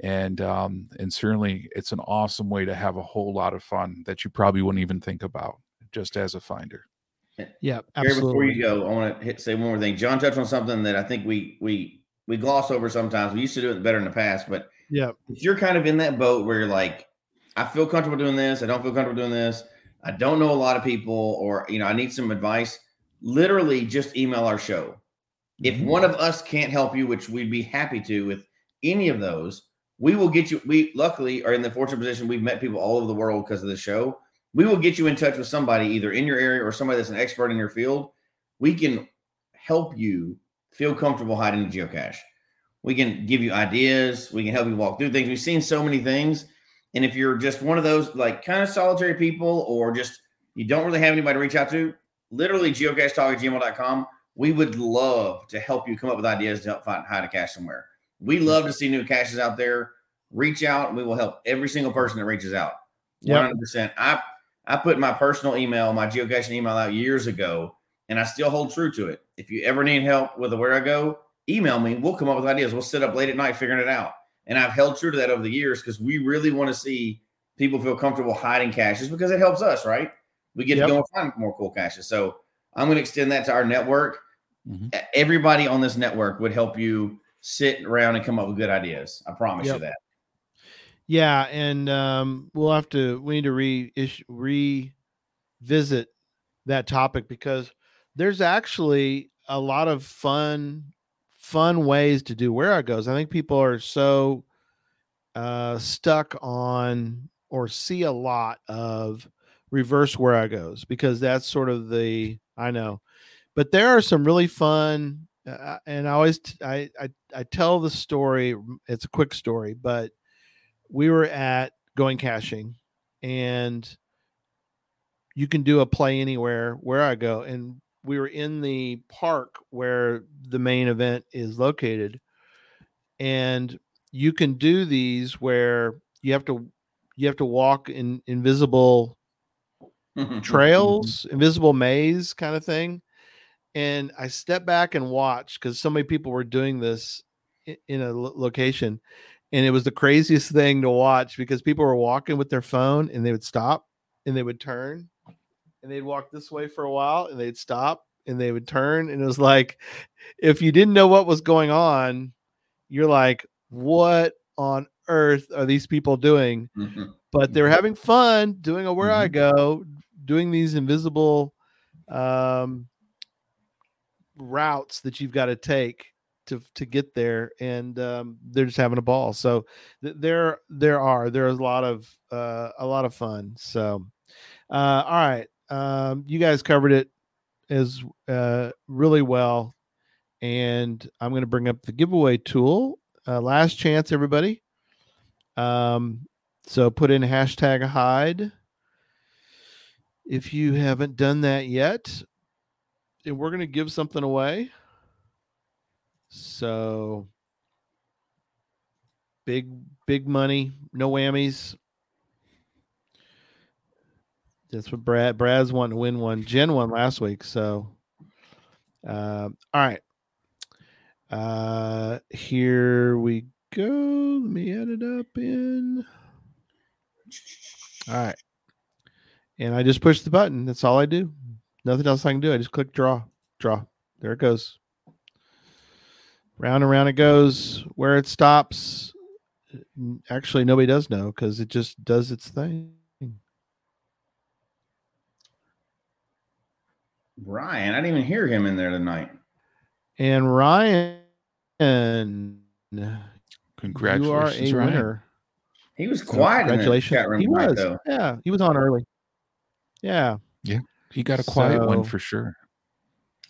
And um, and certainly it's an awesome way to have a whole lot of fun that you probably wouldn't even think about just as a finder. Yeah Gary, before you go, I want to hit, say one more thing. John touched on something that I think we we we gloss over sometimes. We used to do it better in the past, but yeah if you're kind of in that boat where you're like, I feel comfortable doing this, I don't feel comfortable doing this, I don't know a lot of people, or you know, I need some advice. Literally, just email our show. If Mhm. one of us can't help you, which we'd be happy to with any of those, we will get you. We luckily are in the fortunate position we've met people all over the world because of the show. We will get you in touch with somebody either in your area or somebody that's an expert in your field. We can help you feel comfortable hiding a geocache. We can give you ideas. We can help you walk through things. We've seen so many things. And if you're just one of those like kind of solitary people or just you don't really have anybody to reach out to, literally geocachetalk at gmail.com. We would love to help you come up with ideas to help find hide a cache somewhere. We love to see new caches out there. Reach out and we will help every single person that reaches out. Yep. 100%. I I put my personal email, my geocaching email out years ago and I still hold true to it. If you ever need help with Wherigo, email me. We'll come up with ideas. We'll sit up late at night figuring it out. And I've held true to that over the years because we really want to see people feel comfortable hiding caches because it helps us, right? We get yep. to go and find more cool caches. So I'm going to extend that to our network. Mm-hmm. Everybody on this network would help you sit around and come up with good ideas. I promise yep. you that. Yeah, and um, we'll have to we need to re revisit that topic because there's actually a lot of fun fun ways to do Wherigos. I think people are so uh, stuck on or see a lot of reverse Wherigos because that's sort of the I know, but there are some really fun. Uh, and I always t- I, I I tell the story. It's a quick story, but we were at going caching, and you can do a play anywhere Wherigo, and we were in the park where the main event is located, and you can do these where you have to you have to walk in invisible trails, invisible maze kind of thing. And I stepped back and watched because so many people were doing this in a location. And it was the craziest thing to watch because people were walking with their phone and they would stop and they would turn and they'd walk this way for a while and they'd stop and they would turn. And it was like, if you didn't know what was going on, you're like, what on earth are these people doing? Mm-hmm. But they're having fun doing a where mm-hmm. I go, doing these invisible um, routes that you've got to take to to get there, and um, they're just having a ball. So th- there there are there's a lot of uh, a lot of fun. So uh, all right, um, you guys covered it as uh, really well, and I'm going to bring up the giveaway tool. Uh, last chance, everybody. Um, so put in hashtag hide if you haven't done that yet, and we're going to give something away. So big, big money, no whammies. That's what Brad Brad's wanting to win one. Jen won last week. So uh, all right. Uh here we go. Let me add it up in. All right and I just push the button. That's all I do. Nothing else I can do. I just click draw, draw. There it goes. Round and round it goes. Where it stops, actually nobody does know because it just does its thing. Ryan, I didn't even hear him in there tonight. And Ryan, congratulations, you are a Ryan. winner. He was quiet. Congratulations. he was. Though. Yeah, he was on early. Yeah. Yeah. He got a quiet so, one for sure.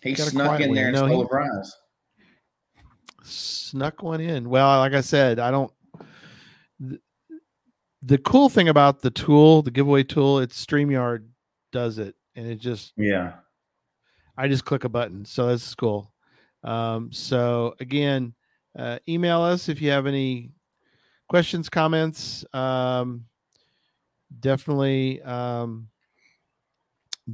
He snuck in there and no, stole he, a prize. Snuck one in. Well, like I said, I don't. The, the cool thing about the tool, the giveaway tool, it's StreamYard does it. And it just. Yeah. I just click a button. So that's cool. Um, so again, uh, email us if you have any questions, comments. Um, definitely. Um,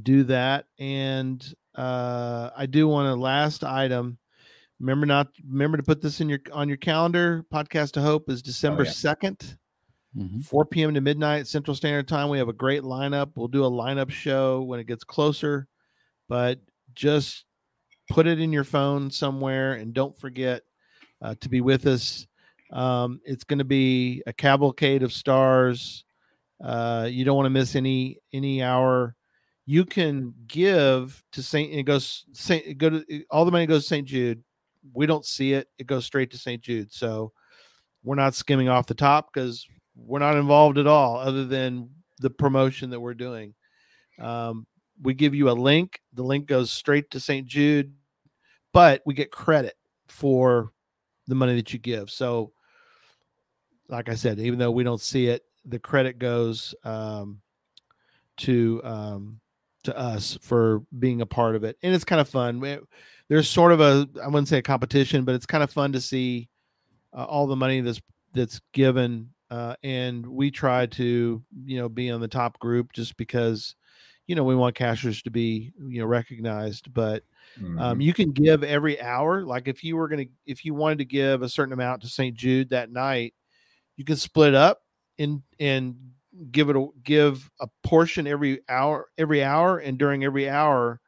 do that. And uh, I do want a last item. Remember not remember to put this in your on your calendar. Podcast to Hope is December second, oh, yeah. mm-hmm. 4 p.m. to midnight Central Standard Time. We have a great lineup. We'll do a lineup show when it gets closer, but just put it in your phone somewhere and don't forget uh, to be with us. Um, it's going to be a cavalcade of stars. Uh, you don't want to miss any any hour you can give to Saint. It goes Saint. Go to all the money goes to Saint Jude. We don't see it. It goes straight to Saint Jude. So we're not skimming off the top because we're not involved at all, other than the promotion that we're doing. Um, we give you a link. The link goes straight to St. Jude, but we get credit for the money that you give. So, like I said, even though we don't see it, the credit goes um, to um, to us for being a part of it, and it's kind of fun. There's sort of a I wouldn't say a competition, but it's kind of fun to see uh, all the money that's that's given, uh, and we try to you know be on the top group just because you know, we want cachers to be, you know, recognized, but Mhm. um, you can give every hour. Like if you were to, if you wanted to give a certain amount to St. Jude that night, you can split up and and give it a give a portion every hour, every hour, and during every hour,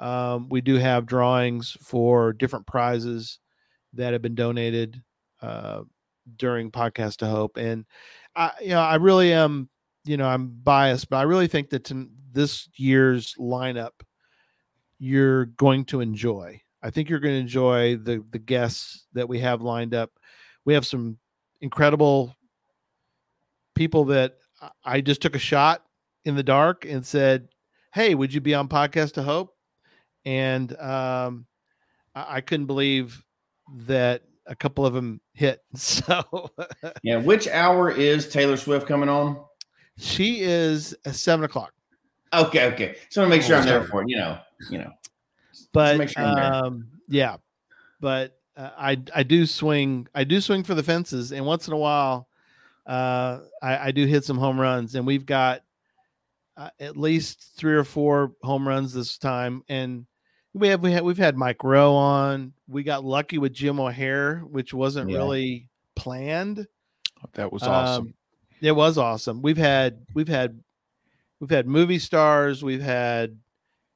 um, we do have drawings for different prizes that have been donated uh, during Podcast to Hope, and I, you know, I really am, you know, I'm biased, but I really think that to, this year's lineup you're going to enjoy. I think you're going to enjoy the the guests that we have lined up. We have some incredible people that I- just took a shot in the dark and said, "Hey, would you be on Podcast to Hope?" And um, I, I couldn't believe that a couple of them hit. So yeah. Which hour is Taylor Swift coming on? she is at seven o'clock. Okay, okay. So I want to make sure I'm there for it. You know, you know. but sure um, yeah, but uh, I I do swing I do swing for the fences, and once in a while, uh, I, I do hit some home runs, and we've got uh, at least three or four home runs this time, and we have we have we've had Mike Rowe on. We got lucky with Jim O'Heir, which wasn't Yeah. really planned. That was awesome. Um, it was awesome. We've had we've had we've had movie stars, we've had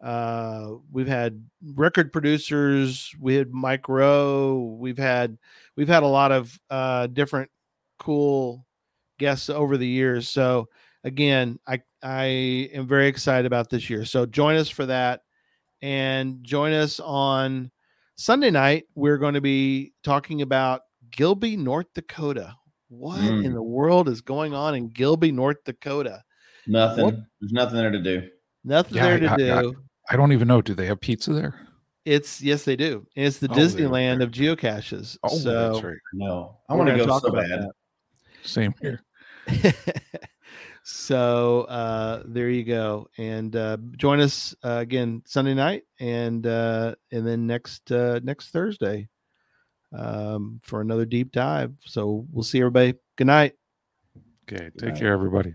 uh we've had record producers, we had Mike Rowe, we've had we've had a lot of uh different cool guests over the years. So again, I I am very excited about this year. So join us for that and join us on Sunday night. We're going to be talking about Gilby, North Dakota. What Mm. in the world is going on in Gilby, North Dakota? Nothing. What? There's nothing there to do. Nothing Yeah, there to I- I- do. I don't even know. Do they have pizza there? It's yes, they do. It's the Oh. Disneyland of geocaches. Oh, so that's right. No, I want to go talk so about bad. Same here. That. so uh, there you go, and uh, join us uh, again Sunday night, and uh, and then next uh, next Thursday um, for another deep dive. So we'll see everybody. Good night. Okay. Right. Take care, everybody.